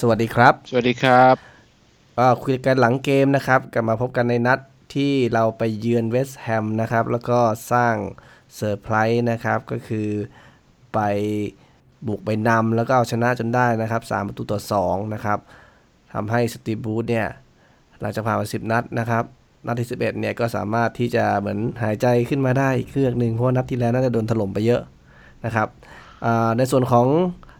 สวัสดีครับ สวัสดีครับก็คุยกันหลังเกมนะครับ กลับมาพบกันในนัดที่เราไปเยือนเวสต์แฮมนะครับ แล้วก็สร้างเซอร์ไพรส์นะครับ ก็คือไปบุกไปนำแล้วก็เอาชนะจนได้นะครับ3ประตูต่อ 2 นะครับทำให้สตีฟ บรูซเนี่ยหลังจากผ่านมา10 นัดนะครับ นัดที่ 11เนี่ยก็สามารถที่จะเหมือนหายใจขึ้นมาได้อีกเครื่องหนึ่งเพราะว่านัดที่แล้วน่าจะโดนถล่มไปเยอะนะครับอ่าในส่วนของ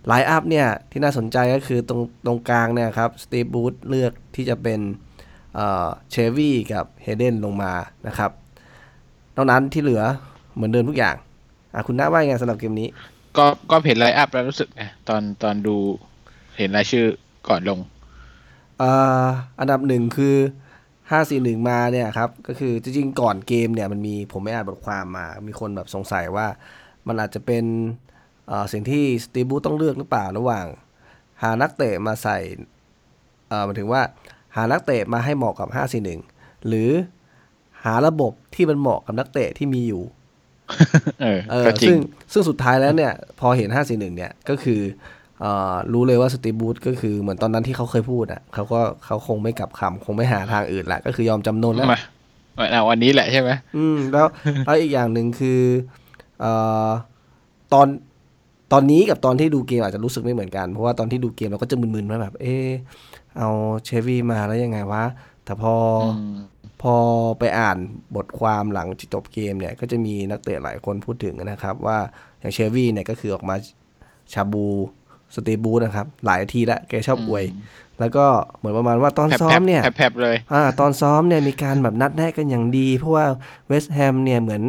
line-up เนี่ยที่น่าสนใจก็คือตรงตรงกลางเนี่ยครับสตีฟ บรูซเลือกที่จะเป็นเชลวีย์กับเฮเดนลงมานะครับนอกนั้นที่เหลือเหมือนเดิมทุกอย่างอะคุณน้าว่ายังไงสำหรับเกมนี้ ก็ก็เห็น line-up แล้วรู้สึกไงตอนตอนดูเห็นรายชื่อก่อนลงอ่าอันดับหนึ่งคือ541มาเนี่ยครับ ก็คือจริงๆ ก่อนเกมเนี่ยมันมีผมไปอ่านบทความมา มีคนแบบสงสัยว่ามันอาจจะเป็นเอ่อ สิ่งที่สตีบูต้องเลือกหรือเปล่าระหว่าง หานักเตะมาใส่เอ่อหมายถึงว่าหานักเตะมาให้เหมาะกับ 541 หรือหาระบบที่มันเหมาะกับนักเตะที่มีอยู่ เออเออก็จริซึ่งงซึ่งสุดท้ายแล้วเนี่ย พอเห็น 541 เนี่ยก็คือเอ่อรู้เลยว่าสตีบูธก็คือเหมือนตอนนั้นที่เขาเคยพูดอะเขาก็เขาคงไม่กลับคำคงไม่หาทางอื่นละก็คือยอมจำนนแล้วมาเอาวันนี้แหละใช่ไหมอืมแล้วแล้วอีกอย่างหนึ่งคือเอ่อตอน ตอนนี้กับตอนที่ดูเกมอาจจะรู้สึกไม่เหมือนกัน เพราะว่าตอนที่ดูเกมเราก็จะมึนๆว่าแบบ เออเอาเชฟวี่มาแล้วยังไงวะ แต่พออมพอไปอ่านบทความหลังจบเกมเนี่ย ก็จะมีนักเตะหลายคนพูดถึงนะครับ ว่าอย่างเชฟวี่เนี่ยก็คือออกมาชาบูสเตบูนะครับ หลายทีแล้วแกชอบอวย แล้วก็เหมือนประมาณว่าตอนแผบซ้อแผมบเนี่ยแผบแผบเลยอ่าตอนซ้อมเนี่ยมีการแบบนัดแนะกันอย่างดี เพราะว่าเวสต์แฮมเนี่ยเหมือน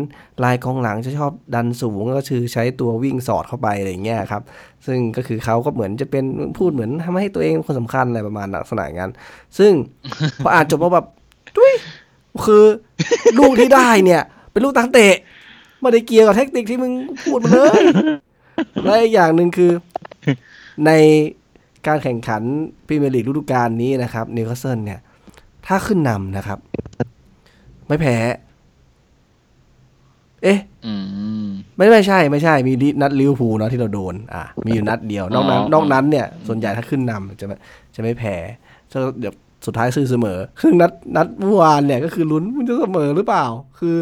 ลายกองหลังจะชอบดันสูงก็คือใช้ตัววิ่งสอดเข้าไปอะไรอย่างเงี้ยครับ ซึ่งก็คือเขาก็เหมือนจะเป็นพูดเหมือนทำให้ตัวเองเป็นคนสำคัญอะไรประมาณลักษณะอย่างนั้น ซึ่งพออ่านจบมาแบบดุ้ยคือลูกที่ได้เนี่ย เป็นลูกตั้งเตะไม่ได้เกี่ยวกับเทคนิคที่มึงพูดมาเลยและอีกอย่างหนึ่งคือใน การแข่งขันพรีเมียร์ลีกฤดูกาลนี้นะครับนิวคาสเซิลเนี่ย ถ้าขึ้นนำนะครับ ไม่แพ้ เอ๊ะอืมไม่ไม่ใช่ ไม่ใช่ มีนัดลิเวอร์พูลเนาะที่เราโดน อะมีอยู่นัดเดียวนอกนั้นอ๋อนอกนั้นเนี่ย ส่วนใหญ่ถ้าขึ้นนำจะไม่จะไม่แพ้จะเดี๋ยวสุดท้ายคือเสมอ ซึ่งนัดนัดเมื่อวานเนี่ยก็คือลุ้นมันจะเสมอหรือเปล่า คือ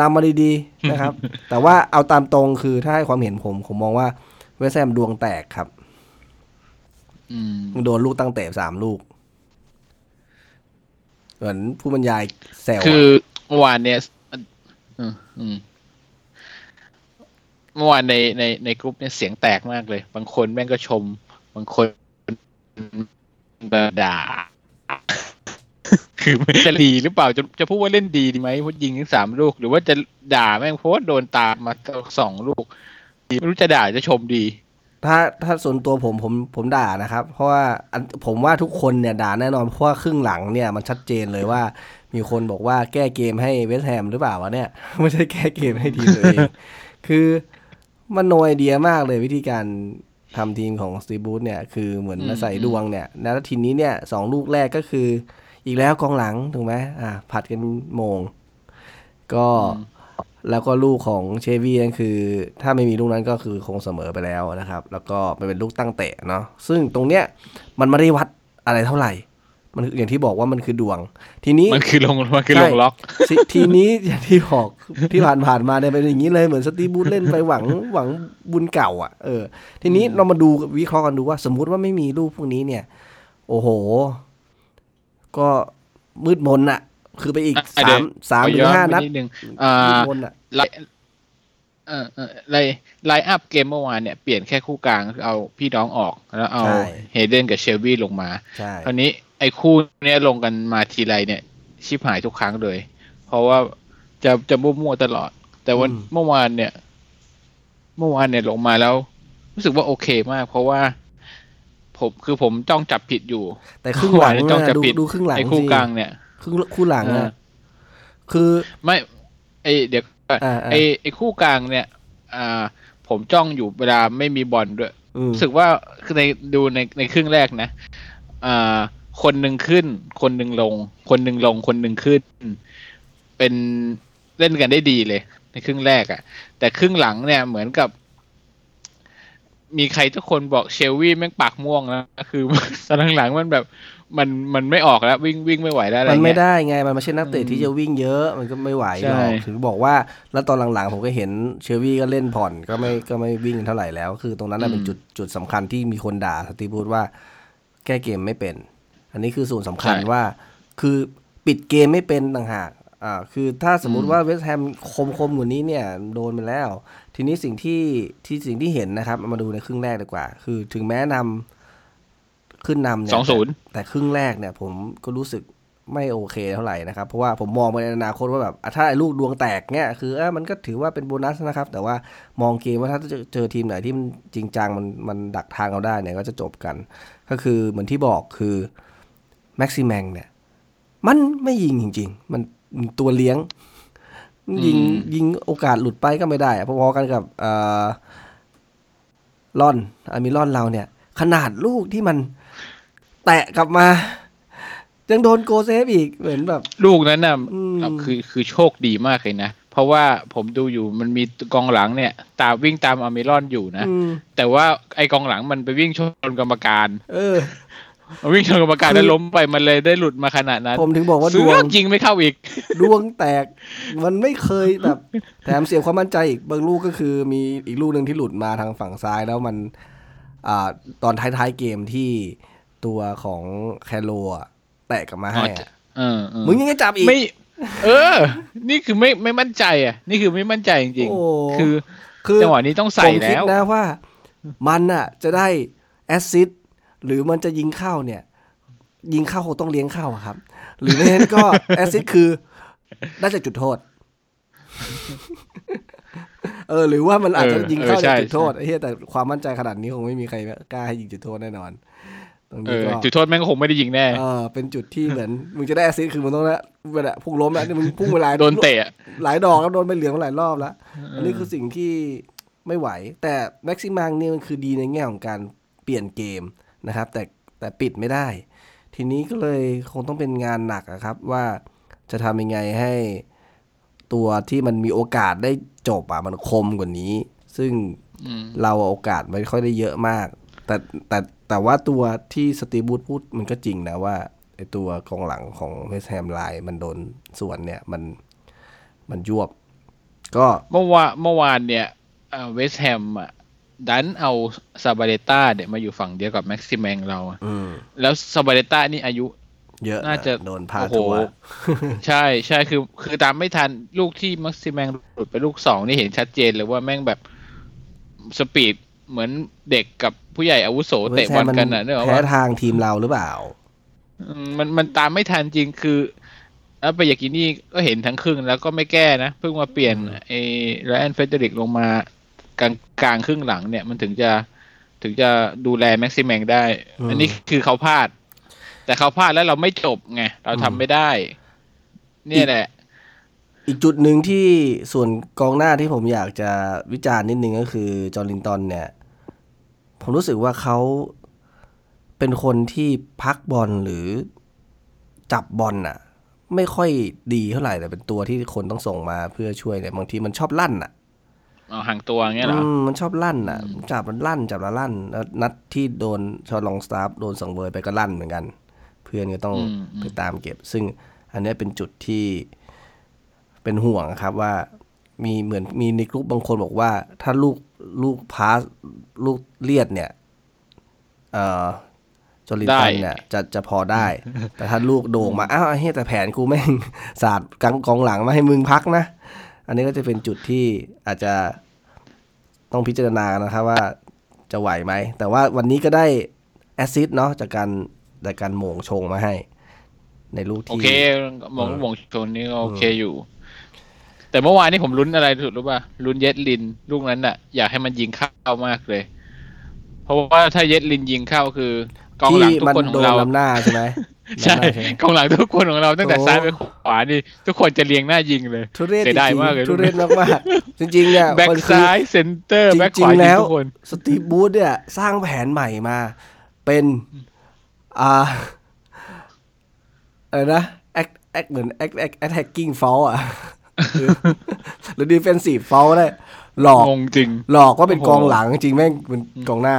นำมาดีๆนะครับ แต่ว่าเอาตามตรงคือถ้าให้ความเห็นผม ผมมองว่าเวสต์แฮมดวงแตกครับ อืมโดนลูกตั้งเตะสามลูก เหมือนผู้บรรยายแซวอะคือเมื่อวานเนี่ยอืมอืมเมื่อวานในในในกลุ่มเนี่ยเสียงแตกมากเลย บางคนแม่งก็ชม บางคนด่า คือมันจะดีหรือเปล่าจะจะพูดว่าเล่นดีดีไหมเพราะยิงทั้งสามลูก หรือว่าจะด่าแม่งเพราะว่าโดนตามมาสองลูกไม่รู้จะด่าจะชมดี ถ้าถ้าส่วนตัวผมผมผมด่านะครับ เพราะว่าผมว่าทุกคนเนี่ยด่าแน่นอนเพราะว่าครึ่งหลังเนี่ยมันชัดเจนเลยว่า มีคนบอกว่าแก้เกมให้เวสแฮมหรือเปล่าวะเนี่ยไม่ใช่แก้เกมให้ทีมตัวเองคือมันโนไอเดียมากเลยวิธีการทำทีมของสตีบูธเนี่ยคือเหมือนมาศัยดวงเนี่ยแล้วทีนี้เนี่ยสองลูกแรกก็คือ อีกแล้วกองหลังถูกไหมอ่าผัดกันโมง ก็ แล้วก็ลูกของเชวี่นั่นคือ ถ้าไม่มีลูกนั้นก็คือคงเสมอไปแล้วนะครับ แล้วก็มันเป็นลูกตั้งเตะเนาะซึ่งตรงเนี้ยมันไม่ได้วัดอะไรเท่าไหร่ มันคืออย่างที่บอกว่ามันคือดวง ทีนี้มันคือลงมันคือใช่ลงล็อกสิทีนี้อย่างที่บอกที่ผ่านผ่านๆมาเนี่ยเป็นอย่างนี้เลยเหมือนสตีฟบูธเล่นไปหวังหวังบุญเก่า อะเออทีนี้เรามาดูวิเคราะห์กันดูว่า สมมุติว่าไม่มีลูกพวกนี้เนี่ย โอ้โห ก็มืดมนอะ คือไปอีกอะสาเดี๋มยวสามขอถึย้งอนห้าไปนัดนิดนึงอ่ามืดมนอะไลเออเออไลไลอัพเกมเมื่อวานเนี่ย เปลี่ยนแค่คู่กลางคือเอาพี่น้องออก แล้วเอาใช่เฮเดนกับเชลวี่ลงมาใช่คราวนี้ไอ้คู่เนี้ยลงกันมาทีไรเนี่ย ชิบหายทุกครั้งเลย เพราะว่าจะจะมั่วๆตลอด แต่วันเมื่อวานเนี่ย เมื่อวานเนี่ยลงมาแล้ว รู้สึกว่าโอเคมาก เพราะว่า ผมคือผมจ้องจับผิดอยู่ แต่ครึ่งหลังเมื่อวานจ้องเนี่ยจะดูปิดดูครึ่งหลังไอ้คู่สิกลางเนี่ย ครึ่งคู่หลังเออะอคือไม่ไอเดี๋ยวก่อนอ่าอ่าไอไอคู่กลางเนี่ยอ่าผมจ้องอยู่เวลาไม่มีบอลด้วยอืมรู้สึกว่าคือในดูในในครึ่งแรกนะอ่าคนหนึ่งขึ้น คนหนึ่งลง คนหนึ่งลง คนหนึ่งขึ้น เป็นเล่นกันได้ดีเลย ในครึ่งแรกอะ่ะ แต่ครึ่งหลังเนี่ยเหมือนกับ มีใครทุกคนบอกเชลวี่แม่งปากม่วงแล้วคือตอนหลังๆมันแบบ มันมันไม่ออกแล้ววิ่งวิ่งไม่ไหวแล้วอะไรมันไม่เงี้ยได้ไงมันไม่ใช่นักเตะอืมที่จะวิ่งเยอะมันก็ไม่ไหวหรอกใช่ถึงบอกว่าแล้วตอนหลังๆผมก็เห็นเชลวี่ก็เล่นผ่อนก็ไม่ก็ไม่วิ่งเท่าไหร่แล้วคือตรงนั้นน่ะเป็นจุดจุดสำคัญที่มีคนด่าสตีฟบูธว่า แก้เกมไม่เป็น อันนี้คือส่วนสำคัญว่า คือปิดเกมไม่เป็นต่างหากอ่าคือถ้าสมมุติว่าเวสต์แฮมคมคมๆกว่านี้เนี่ยโดนไปแล้ว ทีนี้สิ่งที่ที่สิ่งที่เห็นนะครับ มาดูในครึ่งแรกดีกว่า คือถึงแม้นำ ขึ้นนำเนี่ยสองศูนย์แต่ครึ่งแรกเนี่ย ผมก็รู้สึกไม่โอเคเท่าไหร่นะครับ เพราะว่าผมมองไปในอนาคตว่าแบบอะถ้าไอ้ลูกดวงแตกเนี่ยคือเออมันก็ถือว่าเป็นโบนัสนะครับ แต่ว่ามองเกมว่าถ้าจะเจอทีมไหนที่มันจริงจังมันมันดักทางเราได้เนี่ยก็จะจบกัน ก็คือเหมือนที่บอกคือแม็กซิแมงเนี่ย มันไม่ยิงจริง ๆ มันตัวเลี้ยง ยิงอืมยิงโอกาสหลุดไปก็ไม่ได้อะพอๆกันกับเอ่อลอนอัลมิรอนเราเนี่ย ขนาดลูกที่มัน แตะกลับมา ยังโดนโกลเซฟอีกเหมือนแบบ ลูกนั้นน่ะอืมเอาคือคือโชคดีมากเลยนะเพราะว่าผมดูอยู่มันมีกองหลังเนี่ย ตามวิ่งตามอเมรอนอยู่นะอืมแต่ว่าไอกองหลังมันไปวิ่งชนกรรมการ เออมันวิ่งชนกรรมการคือแล้วล้มไปมันเลยได้หลุดมาขนาดนั้น ผมถึงบอกว่าดเสืวองยิงไม่เข้าอีก ดวงแตก มันไม่เคยแบบ แถมเสียความมั่นใจอีกบางลูกก็คือมีอีกลูกหนึ่งที่หลุดมาทางฝั่งซ้ายแล้วมัน อ่า ตอนท้ายๆเกมที่ ตัวของแคโรอะแตะกลับมาให้อะเออเออมึงยังจะจับอีกไม่เออ นี่คือไม่ไม่มั่นใจอะ นี่คือไม่มั่นใจจริงโอ้ๆคือ คือจังหวะนี้ต้องใส่ผมคิดแล้วนะว่า มันอะ จะได้ assist หรือมันจะยิงเข้าเนี่ย ยิงเข้าคงต้องเลี้ยงเข้าอะครับ หรือไม่งั้นก็ assist คือได้จากจุดโทษ เออ หรือว่ามันอาจจะเออยิงเข้าเออใช่จากจุดโทษไอ้เหี้ยแต่ความมั่นใจขนาดนี้คงไม่มีใครกล้าให้ยิงจุดโทษแน่นอน ตรงเอนี้อก็จุดโทษแม่งก็คงไม่ได้ยิงแน่เออเป็นจุดที่เหมือนมึงจะได้ assist คือมึงต้องนะเวลาพุ่งล้มแล้วนี่มึงพุ่งเวลาโดนเตะอะหลายดอกแล้วโดนใบเหลืองมาหลายรอบแล้วอันนี้คือสิ่งที่ไม่ไหว แต่แม็กซิแมงนี่มันคือดีในแง่ของการเปลี่ยนเกมนะครับ แต่แต่ปิดไม่ได้ ทีนี้ก็เลยคงต้องเป็นงานหนักอะครับว่าจะทำยังไงให้ตัวที่มันมีโอกาสได้จบอะมันคมกว่านี้ ซึ่งอืมเราโอกาสไม่ค่อยได้เยอะมาก แต่แต่ แต่ว่าตัวที่สตีฟ บรูซพูดมันก็จริงนะว่าไอตัวกองหลังของเวสต์แฮมเวลามันโดนสวนเนี่ยมันมันยวบ ก็เมื่อวานเมื่อวานเนี่ยเวสต์แฮมอะดันเอาซาบาเลต้าเนี่ยมาอยู่ฝั่งเดียวกับแม็กซิแมงเราอะอืมแล้วซาบาเลต้านี่อายุ เยอะน่าจะโดนพาโอ้โหทัวร์ใช่ใช่คือ คือตามไม่ทันลูกที่แม็กซิแมงหลุดไปลูกสองนี่เห็นชัดเจนเลยว่าแม่งแบบ speed เหมือนเด็กกับผู้ใหญ่อาวุโสเตะบอลกันอะเนกอะแพ้ว่าทางทีมเราหรือเปล่าอืมมันมันตามไม่ทันจริงคือแล้วเปเยกรินี่ก็เห็นทั้งครึ่งแล้วก็ไม่แก้นะ เพิ่งมาเปลี่ยนไอ้ไรอันเฟรเดอริกส์ลงมากลางกลางครึ่งหลังเนี่ยมันถึงจะถึงจะดูแลแม็กซิแมงได้อืมอันนี้คือเขาพลาด แต่เขาพลาดแล้วเราไม่จบไง เราทำไม่ได้ เนี่ยแหละ อีกจุดหนึ่งที่ส่วนกองหน้าที่ผมอยากจะวิจารณ์นิดนึงก็คือจอร์ลินตันเนี่ย ผมรู้สึกว่าเขาเป็นคนที่พักบอลหรือจับบอลน่ะ ไม่ค่อยดีเท่าไหร่แต่เป็นตัวที่คนต้องส่งมาเพื่อช่วยเนี่ยบางทีมันชอบลั่นอะเอาห่างตัวเงี้ยเหรออืมมันชอบลั่นอะ จับมันลั่นจับแล้วลั่น แล้วนัดที่โดนชอลองสตาฟโดนสังเวยไปก็ลั่นเหมือนกัน เพื่อนก็ต้องอืมอืมไปตามเก็บ ซึ่งอันเนี้ยเป็นจุดที่เป็นห่วงครับว่ามีเหมือนมีในกลุ่มบางคนบอกว่า ถ้าลูก ลูกพาสลูกเลียดเนี่ยเอ่อจอรินตันเนี่ยจะจะพอได้ แต่ถ้าลูกโด่งมาอ้าวไอ้เฮ้ยแต่แผนกูแม่งสาดกลางกองหลังมาให้มึงพักนะ อันนี้ก็จะเป็นจุดที่อาจจะต้องพิจารณานะครับว่าจะไหวไหม แต่ว่าวันนี้ก็ได้แอสซิสต์เนาะจากการจากการโหม่งชงมาให้ ในลูกโอที่เคมองมองชนนี่ก็โอเคอยู่ แต่เมื่อวานนี้ผมลุ้นอะไรสุดรู้ป่ะลุ้นเย็ดลินลูกนั้นน่ะ อยากให้มันยิงเข้ามากเลย เพราะว่าถ้าเย็ดลินยิงเข้าคือกองหลังที่ทุกมันคนขโดองนเราลำหน้าใช่ไหมใช่ลำหน้าใช่ไหมกองหลังทุกคนของเราตั้งแต่โอ้ซ้ายไปขวานี่ทุกคนจะเรียงหน้ายิงเลยทุเรศจเสียดายริงมากเลยๆทุเรศมากๆจริงๆเนี่ยแบ็กมันคือซ้ายเซนเตอร์จริงๆแบ็กขวายิแล้งวทุกคนสตีฟบูธเนี่ย สร้างแผนใหม่มา เป็นอ่าอะไรนะแอคแอคเหมือนแอคแอคแอคแท็กกิ้งฟอลอะ หรือหรือดิเฟนซีฟฟอลได้หลอกงงจริง หลอกว่าเป็นโอ้โหกองหลังจริงแม่งเป็นกองหน้า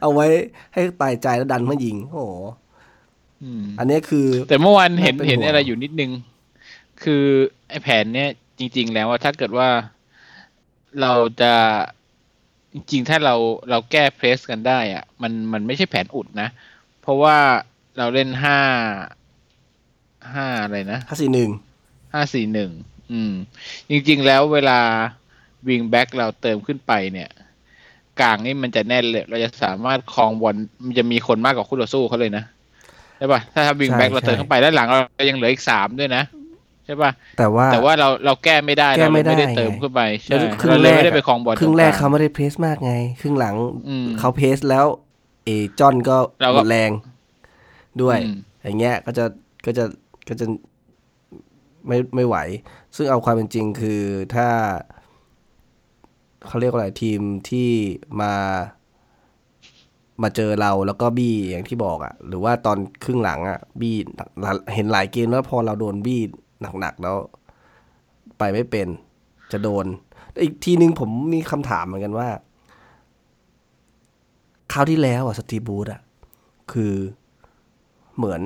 เอาไว้ให้ตายใจแล้วดันมายิง โอ้โหอืมอันนี้คือ แต่เมื่อวานเห็นน่าเป็นเห็นห่วงอะไรอยู่นิดนึง คือไอ้แผนเนี้ยจริง ๆ แล้วว่าถ้าเกิดว่าเราจะจริงๆ ถ้าเราเราแก้เพรสกันได้อะมันมันไม่ใช่แผนอุดนะ เพราะว่าเราเล่นห้าห้าอะไรนะห้าสี่หนึ่ง ห้าสี่หนึ่งอืม จริง ๆ แล้วเวลาวิงแบ็กเราเติมขึ้นไปเนี่ย กลางนี่มันจะแน่นเลย เราจะสามารถครองบอลมันจะมีคนมากกว่าคู่ต่อสู้เขาเลยนะใช่ป่ะถ้าวิงแบ็กเราเติมเข้าไปแล้วหลังเรายังเหลืออีกสามด้วยนะใช่ป่ะแต่ว่าแต่ว่าเราเราแก้ไม่ได้แก้เราไม่เลยไม่ได้ได้เติมไงขึ้นไปแล้ใช่วครึ่งเราเลยไม่แรได้กไปครองบอลครึ่งแรกตเขาไม่ได้เพรสมากไง ครึ่งหลังอืมเขาเพรสแล้ว เอจอนก็เราก็หมดแรงด้วยอืมอย่างเงี้ยก็จะก็จะก็จะ ไม่ไม่ไหว ซึ่งเอาความเป็นจริงคือถ้าเขาเรียกว่าอะไรทีมที่มามาเจอเราแล้วก็บี้อย่างที่บอกอะ่ะ หรือว่าตอนครึ่งหลังอะ่ะ บี้เห็นหลายเกมแล้วพอเราโดนบี้หนักๆแล้ว ไปไม่เป็นจะโดน อีกทีนึงผมมีคำถามเหมือนกันว่าคราวที่แล้วอะสตีบูธอะ คือเหมือน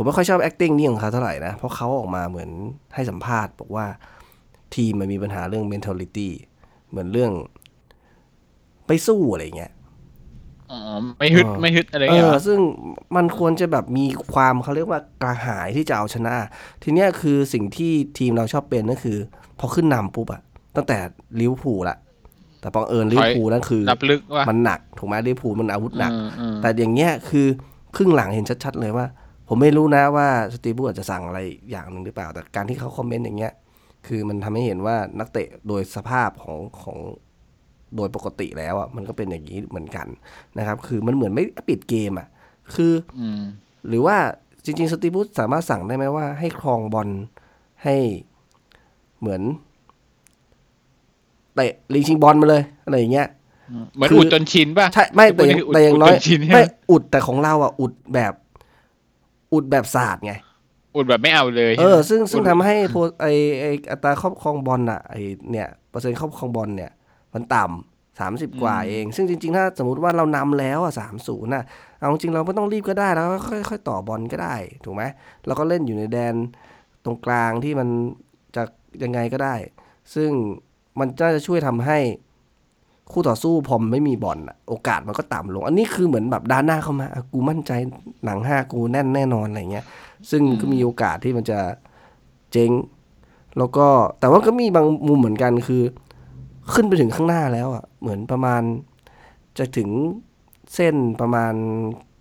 ผมไม่ค่อยชอบ acting นี่ของเขาเท่าไหร่นะ เพราะเขาออกมาเหมือนให้สัมภาษณ์ บอกว่าทีมมันมีปัญหาเรื่อง mentality เหมือนเรื่องไปสู้อะไรเงี้ยอ๋อไม่ฮึดเออไม่ฮึดอะไรเงี้ยเออเหรอซึ่งมันควรจะแบบมีความเขาเรียกว่ากระหายที่จะเอาชนะ ทีเนี้ยคือสิ่งที่ทีมเราชอบเป็นก็คือ พอขึ้นนำปุ๊บอะตั้งแต่ลิเวอร์พูลละ แต่บังเอิญลิเวอร์พูลนั่นคือรับลึกว่ามันหนักถูกไหมลิเวอร์พูลมันอาวุธหนักอืมอืมแต่อย่างเงี้ยคือครึ่งหลังเห็นชัดๆเลยว่า ผมไม่รู้นะว่าสตีบูอาจจะสั่งอะไรอย่างหนึ่งหรือเปล่า แต่การที่เขาคอมเมนต์อย่างเงี้ย คือมันทำให้เห็นว่านักเตะโดยสภาพของของโดยปกติแล้วอะมันก็เป็นอย่างนี้เหมือนกันนะครับ คือมันเหมือนไม่ปิดเกมอะ คืออืมหรือว่าจริงๆสตีบูธสามารถสั่งได้ไหมว่าให้ครองบอลให้เหมือนเตะลิงชิงบอลมาเลยอะไรอย่างเงี้ยเหมือนคืออุดจนชินป่ะใช่ไม่แต่อย่างอุดแต่อย่างน้อยอุดจนชินใช่ไหมไม่อุดแต่ของเราอะอุดแบบ อุดแบบศาสตร์ไง อุดแบบไม่เอาเลยเออ ซึ่งซึ่งอุดทำให้โพไอไออัตราครอบครองบอลอะไอเนี่ยเปอร์เซ็นต์ครอบครองบอลเนี่ย มันต่ำสามสิบกว่าเอง ซึ่งจริง ๆ ถ้าสมมติว่าเรานำแล้วอะสามศูนย์อะเอาจริงๆเราไม่ต้องรีบก็ได้แล้วก็ค่อยๆต่อบอลก็ได้ ถูกไหมเราก็เล่นอยู่ในแดนตรงกลางที่มันจะยังไงก็ได้ ซึ่งมันน่าจะช่วยทำให้ คู่ต่อสู้พอมไม่มีบอลโอกาสมันก็ต่ำลง อันนี้คือเหมือนแบบด้านหน้าเข้ามากูมั่นใจหนังห้ากูแน่นแน่นอนอะไรเงี้ย ซึ่งก็มีโอกาสที่มันจะเจ๊ง แล้วก็แต่ว่าก็มีบางมุมเหมือนกันคือ ขึ้นไปถึงข้างหน้าแล้วอะเหมือนประมาณ จะถึงเส้นประมาณ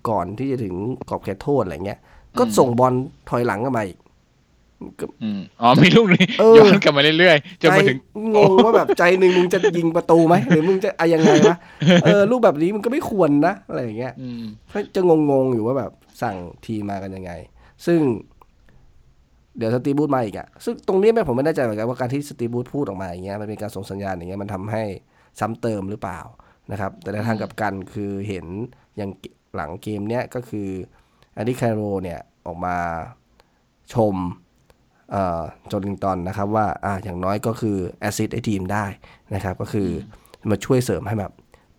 ก่อนที่จะถึงกรอบเขตโทษอะไรเงี้ย ก็ส่งบอลถอยหลังกันมาอีก อืมอ๋อมีลูกนี้เออย้อนกลับมาเรื่อยๆจนใจมาถึงงงว่าแบบใจหนึ่งมึงจะยิงประตูไหมหรือมึงจะอะยังไงวะเออรูปแบบนี้มันก็ไม่ควรนะอะไรอย่างเงี้ยอืมจะงงๆอยู่ว่าแบบสั่งทีมมากันยังไง ซึ่ง เดี๋ยวสตีบูธมาอีกอะซึ่งตรงนี้แม่ผมไม่แน่ใจเหมือนกันว่าการที่สตีบูธพูดออกมาอย่างเงี้ยมันเป็นการส่งสัญญาณอย่างเงี้ยมันทำให้ซ้ำเติมหรือเปล่านะครับ แต่ในทางกลับกันคือเห็นอย่างหลังเกมเนี้ยก็คืออันดี้แคโรเนี่ยออกมาชม เอ่อโจลิงตันนะครับว่าอ่าอย่างน้อยก็คือ assist ให้ทีมได้นะครับก็คืออมาช่วยเสริมให้แบบ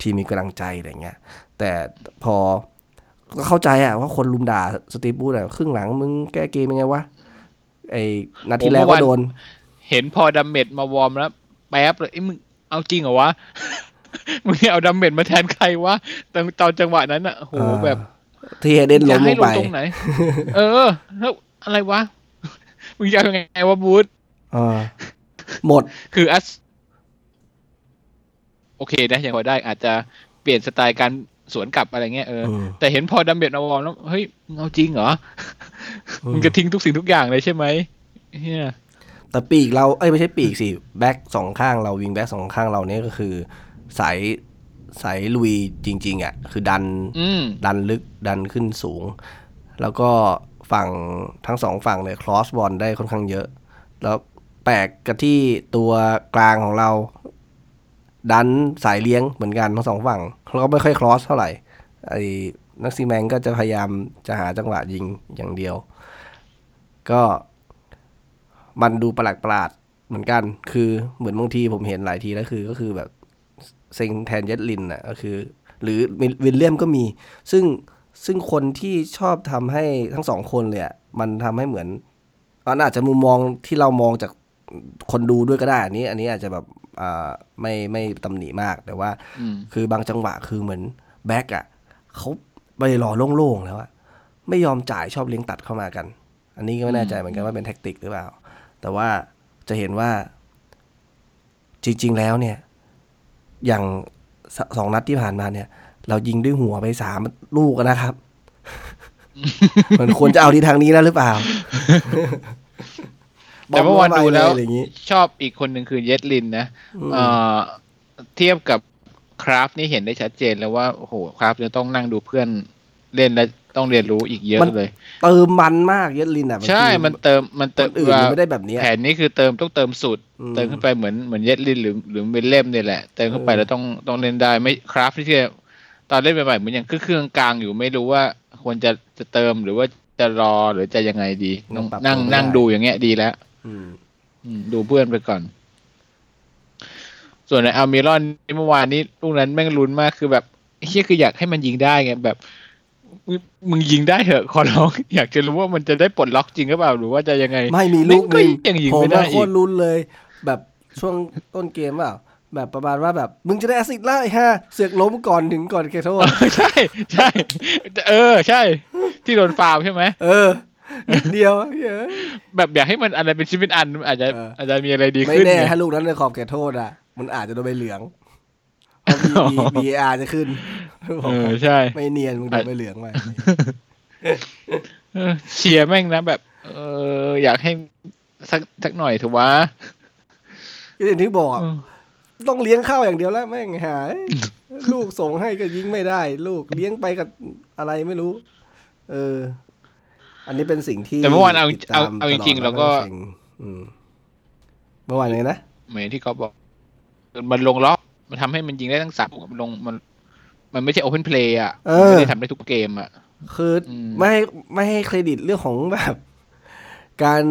ทีมมีกำลังใจอะไรเงี้ยแต่พอก็เข้าใจอะว่าคนรุมด่าสตีฟบรูซอะครึ่งหลังมึงแก้เกมยังไงวะไอ้นาทีแรกก็โดน เห็นพอดัมเม็ตต์มาวอร์มแล้ว แป๊บเลยไอ้เหี้ยมึงเอาจริงเหรอวะมึงเอาดัมเมดมาแทนใครวะตอนตอนจังหวะนั้นอะโหอ่าแบบที่เฮเดนล้จะมลให้งลไปงตรงไหน เออแล้วอะไรวะ มึงจะเอายังไงวะบูธอ่าหมดคืออัสโอเคนะยังพอได้อาจจะเปลี่ยนสไตล์การสวนกลับอะไรเงี้ยเอออมแต่เห็นพอดัมเบลมาวอร์มแล้วเฮ้ยมึงเอาจริงเหรออืมมึงจะทิ้งทุกสิ่งทุกอย่างเลยใช่ไหมเฮียแต่ปีกเราเอ้ยไม่ใช่ปีกสิแบ็กสองข้างเรา wing-back สองข้างเราเนี่ยก็คือสายสายลุยจริง ๆอะคือดันอืมดันลึกดันขึ้นสูง แล้วก็ ฝั่งทั้งสองฝั่งเนี่ย cross บอลได้ค่อนข้างเยอะ แล้วแปลกกับที่ตัวกลางของเรา ดันสายเลี้ยงเหมือนกันทั้งสองฝั่งแล้วก็ไม่ค่อย cross เท่าไหร่ไอ้แม็กซิแมงก็จะพยายามจะหาจังหวะยิงอย่างเดียว ก็มันดูประหลาดประหลาดเหมือนกัน คือเหมือนบางทีผมเห็นหลายทีแล้วคือก็คือแบบเซ็งแทนเยดลินอะก็คือ หรือวิลเลียมก็มี ซึ่ง ซึ่งคนที่ชอบทำให้ทั้งสองคนเลยอะมันทำให้เหมือนอันอาจจะมุมมองที่เรามองจากคนดูด้วยก็ได้ อันนี้ อันนี้อาจจะแบบอ่าไม่ไม่ตำหนิมากแต่ว่าอืมคือบางจังหวะคือเหมือนแบ็กอะเขาไปรอโล่งๆแล้วอะไม่ยอมจ่ายชอบเลี้ยงตัดเข้ามากัน อันนี้ก็ไม่แน่ใจเหมือนกันว่าเป็น tactic หรือเปล่า แต่ว่าจะเห็นว่า จริง ๆ แล้วเนี่ย อย่างสองนัดที่ผ่านมาเนี่ย เรายิงด้วยหัวไปสามลูกอะนะครับ มันควรจะเอาที่ทางนี้แล้วหรือเปล่า แต่เมื่อวานดูแล้วบอมเข้าไปเยอะไรอย่างงี้ชอบอีกคนหนึ่งคือเยดลินนะเอ่อเทียบกับคราฟนี่เห็นได้ชัดเจนแล้วว่าโอ้โหคราฟจะต้องนั่งดูเพื่อนเล่นและต้องเรียนรู้อีกเยอะมันเลย เติมมันมากเยดลินอะบางทีใช่ มันเติมมันคเติมนอื่นมันไม่ได้แบบเนี้ยแผนนี้คือเติมต้องเติมสุดอืมเติมขึ้นไปเหมือนเหมือนเยดลินหรือหรือเบนเล่มเนี่ยแหละ เติมขึ้นไปเออแล้วต้องต้องเล่นได้ไม่คราฟที่ ตอนเล่นใหม่ๆเหมือนยังเครื่องกลางอยู่ไม่รู้ว่าควรจะจะเติมหรือว่าจะรอหรือจะยังไงดีต้องปรับนั่งตัวไม่นั่งได้ดูอย่างเงี้ยดีแล้วอืมอืมดูเพื่อนไปก่อน ส่วนในอัลมิรอนเมื่อวานนี้ลูกนั้นแม่งลุ้นมากคือแบบเฮียคืออยากให้มันยิงได้ไงแบบมึงมึงยิงได้เถอะขอร้อง อยากจะรู้ว่ามันจะได้ปลดล็อกจริงหรือเปล่าหรือว่าจะยังไง ไม่มีลูกหนึ่งก็ยังยิงผมไม่ได้ว่าโคอีกตรลุ้นเลย แบบช่วงต้นเกมเปล่า แบบประมาณว่าแบบ มึงจะได้แอสซิดแล้วไอ้ฮะเสือกล้มก่อนถึงก่อนเคโทษใช่ใช่เออ ใช่ ที่โดนฟาวล์ใช่ไหมเออนิดเดียวเหี้ยแบบอยากให้มันอะไรเป็นชิ้นเป็นอัน อาจจะเออออาจจะมีอะไรดีไม่ขึ้นแน่ไงถ้าลูกนั้นในขอบเขตโทษอะ มันอาจจะโดนใบเหลืองเพราะอ๋อบีอาร์จะขึ้นเออใช่ ไม่เนียนมึงโดนใบเหลืองไปเออเชียร์แม่งนะแบบ เอออยากให้สักสักหน่อยเถอะวะก็อย่างที่บอกอะเออ ต้องเลี้ยงข้าวอย่างเดียวแล้วแม่งหายลูกส่งให้ก็ยิงไม่ได้ ลูกเลี้ยงไปกับอะไรไม่รู้ เออ อันนี้เป็นสิ่งที่แต่เมื่อวานเอาติดตเอามเอาจริงๆตลอดแล้วก็เซ็งอืมเมื่อวานไงนะเหมือนที่เขาบอก มันลงล็อกมันทำให้มันยิงได้ทั้งสามมันลงมัน มันไม่ใช่โอเพนเพลย์อะเอมันอไม่ได้ทำได้ทุกเกมอะคืออมไม่ให้ไม่ให้เครดิตเรื่องของแบบ การ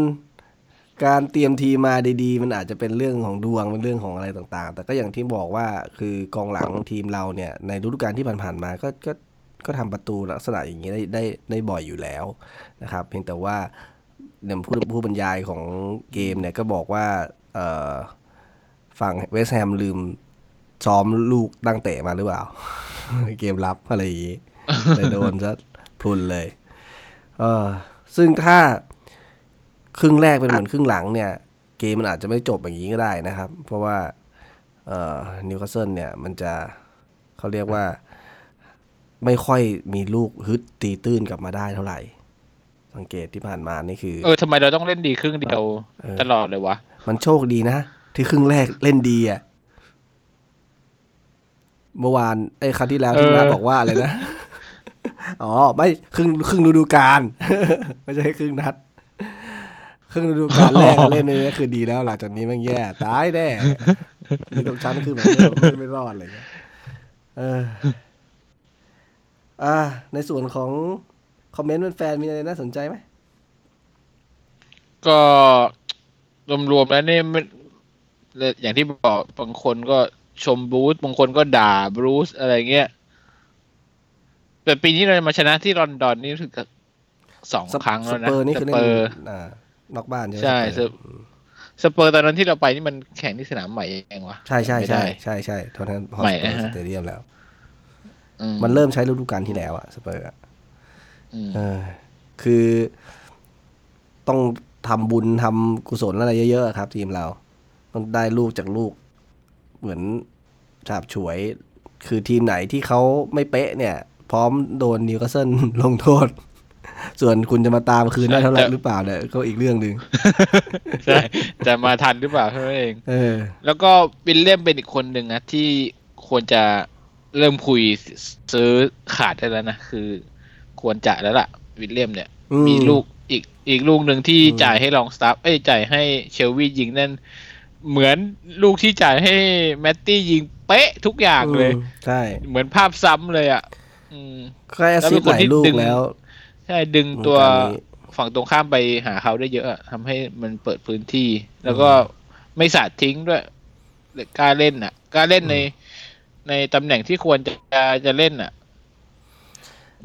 การเตรียมทีมมาดีๆ มันอาจจะเป็นเรื่องของดวงเป็นเรื่องของอะไรต่างๆ แต่ก็อย่างที่บอกว่าคือกองหลังทีมเราเนี่ยในฤดูกาลที่ผ่านๆมาก็ก็ก็ทำประตูลักษณะอย่างนี้ได้ได้ได้บ่อยอยู่แล้วนะครับ เพียงแต่ว่าเนี่ยผู้ผู้บรรยายของเกมเนี่ยก็บอกว่าเออฝั่งเวสแฮมลืมซ้อมลูกตั้งเตะมาหรือเปล่า เกมรับอะไรอย่างนี้เลยโดนซะพลุนเลยเออซึ่งถ้า ครึ่งแรกเป็นเหมือนครึ่งหลังเนี่ย เกมมันอาจจะไม่จบอย่างนี้ก็ได้นะครับ เพราะว่าเอ่อนิวคาสเซิลเนี่ยมันจะเขาเรียกว่าไม่ค่อยมีลูกฮึดตีตื้นกลับมาได้เท่าไหร่ สังเกตที่ผ่านมานี่คือ เออทำไมเราต้องเล่นดีครึ่งเดียวเออตลอดเลยวะ มันโชคดีนะ ที่ครึ่งแรกเล่นดีอะเมื่อวานไอ้ครั้งที่แล้วที่เออน้าบอกว่าอะไรนะ อ๋อ ไม่ครึ่งครึ่งฤดูกาลไม่ใช่ครึ่งนัด ครึ่งฤดูกาลแรกเล่นนี่คือดีแล้วหลังจากนี้แมันแย่ตายแน่มีตกชั้นคือแบบไม่ไม่รอดเลยเนี่ยเอออ่าในส่วนของคอมเมนต์แฟนๆมีอะไรน่าสนใจไหมก็รวมๆแล้วเนี่ยมันอย่างที่บอกบางคนก็ชมบรูซบางคนก็ด่าบรูซอะไรเงี้ยแต่ปีนี้เรามาชนะที่ลอนดอนนี่รู้สึกจะสองครั้งสแล้วนะเปอร์นี่คือสเล่นเปอร์อ่า นอกบ้านใช่ไหมใช่สเปอร์สเปอร์ตอนนั้นที่เราไปนี่มันแข่งที่สนามใหม่เองวะใช่ใช่ไม่ใช่ได้ใช่ใช่เท่านั้นพอใหม่สเปอร์นะฮะสเตเดียมแล้วอืมันเริ่มใช้ฤดูกาลที่แล้วอะสเปอร์อะอืมเออคือต้องทำบุญทำกุศลอะไรเยอะๆครับ ทีมเรา ต้องได้ลูกจากลูก เหมือนฉาบฉวย คือทีมไหนที่เขาไม่เป๊ะเนี่ย พร้อมโดนนิวคาสเซิลลงโทษ ส่วนคุณจะมาตามคืนได้เท่าไหร่หรือเปล่าเนี่ยก็อีกเรื่องหนึ่งใช่จะมาทันหรือเปล่าเท่านั้นเองเออ แล้วก็วิลเลมส์เป็นอีกคนหนึ่งนะที่ควรจะเริ่มคุยซื้อขาดได้แล้วนะคือ ควรจะแล้วล่ะ วิลเลมส์เนี่ยอืมมีลูกอีกอีกลูกหนึ่งที่อืมจ่ายให้ลองสตาฟฟ์เอ้ยจ่ายให้เชลวียิงนั่นเหมือนลูกที่จ่ายให้แมตตี้ยิงเป๊ะทุกอย่างเลยอืมใช่เหมือนภาพซ้ำเลยอะอืมแค่ assist หลายลูกแล้ว ใช่ดึงตัววงการนี้ฝั่งตรงข้ามไปหาเขาได้เยอะอะทำให้มันเปิดพื้นที่ แล้วก็ไม่สาดทิ้งด้วยกล้าเล่นอะกล้าเล่นในในตำแหน่งที่ควรจะจะเล่นอะ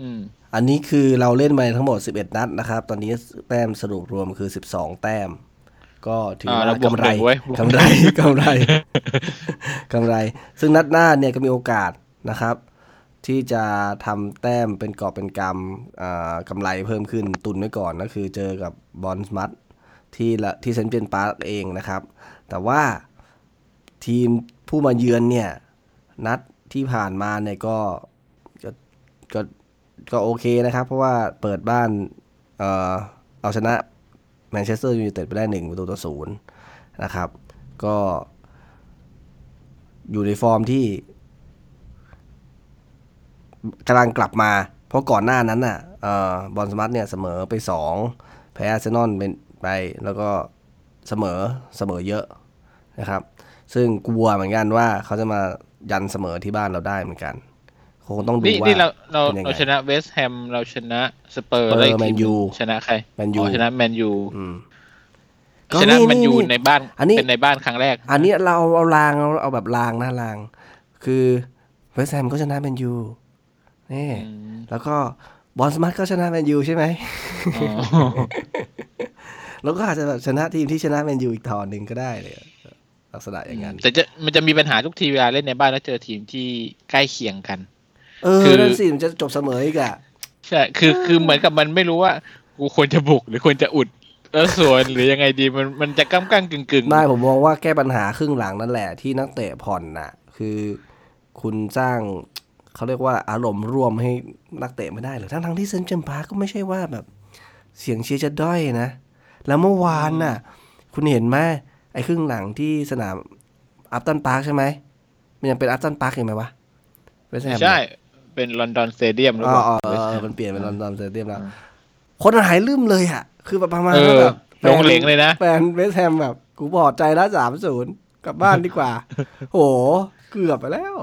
อืม อันนี้คือเราเล่นมาทั้งหมด11นัดนะครับ ตอนนี้แต้มสรุปรวมคือ12แต้ม ก็ถืออ่าว่าเราบวกกำไรหนึ่งไว้บวกกำไรกำไรกำไร ซึ่งนัดหน้าเนี่ยก็มีโอกาสนะครับ ที่จะทำแต้มเป็นกอบเป็นกำอ่ากำไรเพิ่มขึ้นตุนไว้ก่อนก็คือเจอกับบอร์นมัธที่ละที่เซนต์เจมส์พาร์คเองนะครับ แต่ว่าทีมผู้มาเยือนเนี่ย นัดที่ผ่านมาเนี่ยก็ก็ก็ก็โอเคนะครับ เพราะว่าเปิดบ้านเออเอาชนะแมนเชสเตอร์ยูไนเต็ดไปได้หนึ่งประตูต่อศูนย์นะครับ ก็อยู่ในฟอร์มที่ กำลังกลับมา เพราะก่อนหน้านั้นน่ะเอ่อบอร์นมัธเนี่ยเสมอไปสองแพ้อาร์เซนอลเป็นไปแล้วก็เสมอเสมอเยอะนะครับ ซึ่งกลัวเหมือนกันว่าเขาจะมายันเสมอที่บ้านเราได้เหมือนกัน คงต้องดูนี่ว่านี่เราเราเป็นยังไงเราชนะเวสต์แฮมเราชนะสเปอร์สเปอร์แล้วอีกทีแมนยูชนะใครแมนยูอ๋อชนะแมนยูอืมชนะแมนยูนี่ในบ้านอันนี้เป็นในบ้านครั้งแรก อันนี้เราเอาเอาลางเอาเอาแบบลางนะลาง คือเวสต์แฮมก็ชนะแมนยู นี่อืมแล้วก็บอร์นมัธก็ชนะแมนยูใช่ไหมอ๋อแล้วก็อาจจะแบบชนะทีมที่ชนะแมนยูอีกทอนหนึ่งก็ได้เลยลักษณะอย่างนั้น แต่จะมันจะมีปัญหาทุกทีเวลาเล่นในบ้านแล้วเจอทีมที่ใกล้เคียงกัน เออคือนั่นสิมันจะจบเสมออีกอะใช่คือคือเหมือนกับมันไม่รู้ว่ากูควรจะบุกหรือควรจะอุดแล้วสวนหรือยังไงดีมันมันจะก้ำก้ากึ่งกึ่งๆไม่ผมมองว่าแก้ปัญหาครึ่งหลังนั่นแหละที่นักเตะผ่อนน่ะ คือคุณสร้าง เขาเรียกว่าอารมณ์ร่วมให้นักเตะไม่ได้หรือทั้งทั้งๆที่เซนต์เจมส์พาร์คก็ไม่ใช่ว่าแบบ เสียงเชียร์จะด้อยนะ แล้วเมื่อวานน่ะ คุณเห็นไหมไอ้ครึ่งหลังที่สนามอัพตันพาร์คใช่ไหมมันยังเป็นอัพตันพาร์คอยู่ไหมวะเวสต์แฮมใช่เป็นลอนดอนสเตเดียมหรืออ๋เปอล่าอ๋อเออเออมันเปลี่ยนเป็นลอนดอนสเตเดียมแล้ว คนหายลืมเลยอะ คือแบบประมาณเอว่าอแบบแฟนโหลงเหลงเลยนะแฟนเวสต์แฮมแบบกูพอใจแล้วสามศูนย์กลับบ้านดีกว่า โห เกือบไปแล้ว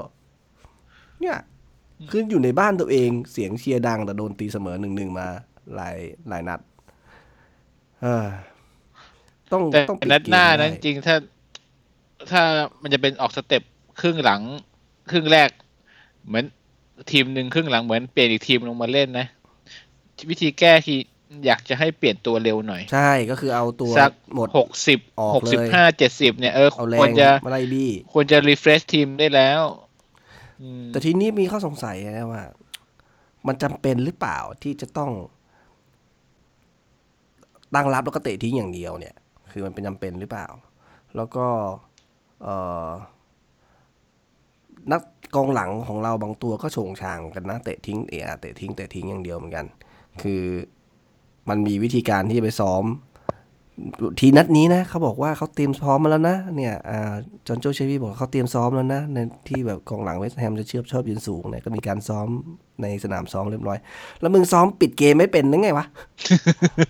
เนี่ย คืออยู่ในบ้านตัวเองเสียงเชียร์ดังแต่โดนตีเสมอหนึ่งหนึ่งมาหลายหลายนัดเออต้องแต่ต้องปิดนัดหน้าเกมนั้นได้จริงถ้า ถ้ามันจะเป็นออก step ครึ่งหลัง ครึ่งแรก เหมือนทีมหนึ่งครึ่งหลังเหมือนเปลี่ยนอีกทีมลงมาเล่นนะ วิธีแก้คืออยากจะให้เปลี่ยนตัวเร็วหน่อย ใช่ก็คือเอาตัวสักหมดหกสิบออกหกสิบเลยห้าเจ็ดสิบเนี่ยเออเอาแรควรงจะมาไล่บี้ควรจะ refresh ทีมได้แล้วอืม แต่ทีนี้มีข้อสงสัยนะว่า มันจำเป็นหรือเปล่าที่จะต้อง ตั้งรับแล้วก็เตะทิ้งอย่างเดียวเนี่ย คือมันเป็นจำเป็นหรือเปล่า แล้วก็เออนักกองหลังของเราบางตัวก็โฉงชางกันนะเตะทิ้งเอะเตะทิ้งเตะทิ้งอย่างเดียวเหมือนกัน คือมันมีวิธีการที่จะไปซ้อม ทีนัดนี้นะเขาบอกว่าเขาเตรียมซ้อมมาแล้วนะเนี่ยอ่าจอห์นโจเชวี่บอกว่าเขาเตรียมซ้อมแล้วนะในที่แบบกองหลังเวสต์แฮมจะเชื่อมชอบยืนสูงเนี่ยก็มีการซ้อมในสนามซ้อมเรียบร้อย แล้วมึงซ้อมปิดเกมไม่เป็นนึงไงวะ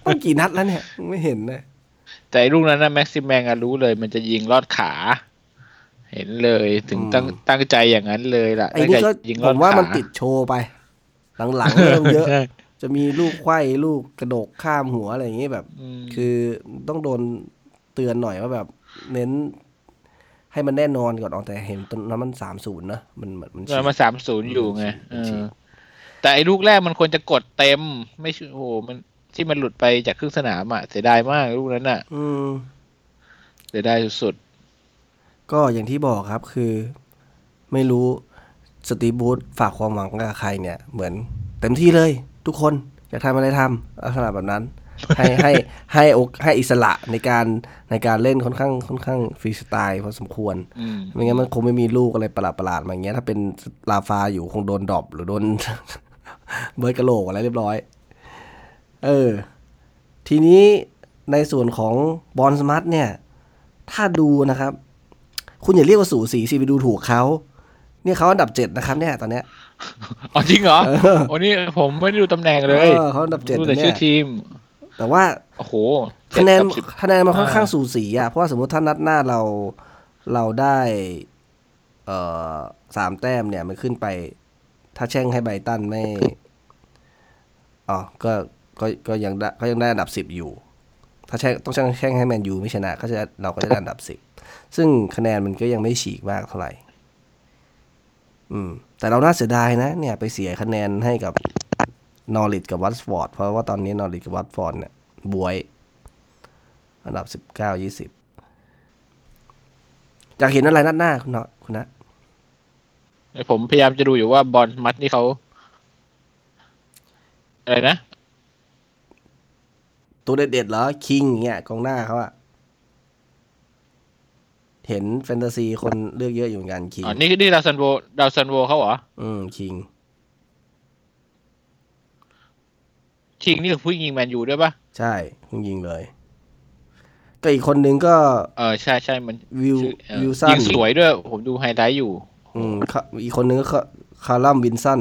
ต้องกี่นัดแล้วเนี่ยมึงไม่เห็นเลยแต่ไอ้ลูกนั้นนะแม็กซิมแมงอะรู้เลย มันจะยิงลอดขา เห็นเลยถึงตั้งตั้งใจอย่างนั้นเลยล่ะไอ้นี่ก็ตั้งใจยิงลผอดมว่าขามันติดโชว์ไป หลังๆเริ่มเยอะใช่ จะมีลูกไขว้ลูกกระโดกข้ามหัวอะไรอย่างงี้แบบมคือต้องโดนเตือนหน่อยว่าแบบ เน้น ให้มันแน่นอนก่อนออกแต่เห็นตอนนั้นมันสามศูนย์นะมันมันมันเรามาสามศูนย์อยู่ไงมันฉีกเออแต่ไอ้ลูกแรกมันควรจะกดเต็ม ไม่ใช่โอ้โหมันที่มันหลุดไปจากครึ่งสนามอะเสียดายมากลูกนั้นอะ อืมเสียดายสุดก็อย่างที่บอกครับคือ ไม่รู้สตีฟบูธฝากความหวังกับใครเนี่ย เหมือนเต็มที่เลย ทุกคนอยากทำอะไรทำลักษณะแบบนั้น ให้ให้ให้โอกให้อิสระในการในการเล่นค่อนข้างค่อนข้างฟรีสไตล์พอสมควรๆอืมไม่งั้นมันคงไม่มีลูกอะไรประหลาดประหลาดๆมาอย่างเงี้ยถ้าเป็นราฟาอยู่คงโดน drop หรือโดนเบิร์ดกระโหลกอะไรเรียบร้อย เออ ทีนี้ในส่วนของบอร์นมัธเนี่ย ถ้าดูนะครับ คุณอย่าเรียกว่าสูสีสิไปดูถูกเขาเนี่ยเขาอันดับเจ็ดนะครับ เนี่ยตอนเนี้ย อ๋อจริงเหรอเออโอ้นี่ผมไม่ได้ดูตำแหน่งเลยเออเขาอันดับเจ็ดดูแต่เนี่ชื่อยทีม แต่ว่าโอ้โหคะแนนเจ็ดกับสิบคะแนนมันค่อนข้างอ่าสูสีอะเพราะว่าสมมติถ้านัดหน้าเราเราได้ เอ่อสามแต้มเนี่ยมันขึ้นไป ถ้าแช่งให้ไบรตันไม่อ๋อก็ก็ก็ยังได้ก็ยังได้อันดับสิบอยู่ ถ้าแช่งต้องแช่งแช่งให้แมนยูไม่ชนะ ก็จะเราก็จะได้อันดับสิบซึ่งคะแนนมันก็ยังไม่ฉีกมากเท่าไหร่ อืม แต่เราน่าเสียดายนะเนี่ยไปเสียคะแนนให้กับนอริชกับวัตฟอร์ดเพราะว่าตอนนี้นอริชกับวัตฟอร์ดเนี่ยบ๊วยอันดับสิบเก้ายี่สิบอยากเห็นอะไรนัดหน้าคุณเนาะคุณนะผมพยายามจะดูอยู่ว่าบอร์นมัธนี่เขาอะไรนะ ตัวเด็ดๆเหรอ คิงเงี้ยกองหน้าเขาอะ เห็นแฟนตาซีคนเลือกเยอะอยู่เหมือนกันคิงอ๋อนี่นี่ดาวซัลโวดาวซัลโวเขาเหรอ อืมคิงคิงนี่คือผู้ยิงแมนยูด้วยปะใช่เพิ่งยิงเลย ก็อีกคนนึงก็ เออใช่ใช่มันวิวชื่อเอ่อวิลสันยิงสวยด้วย ผมดูไฮไลท์อยู่ อืมเขาอีกคนนึงก็คาคาลลัมวิลสัน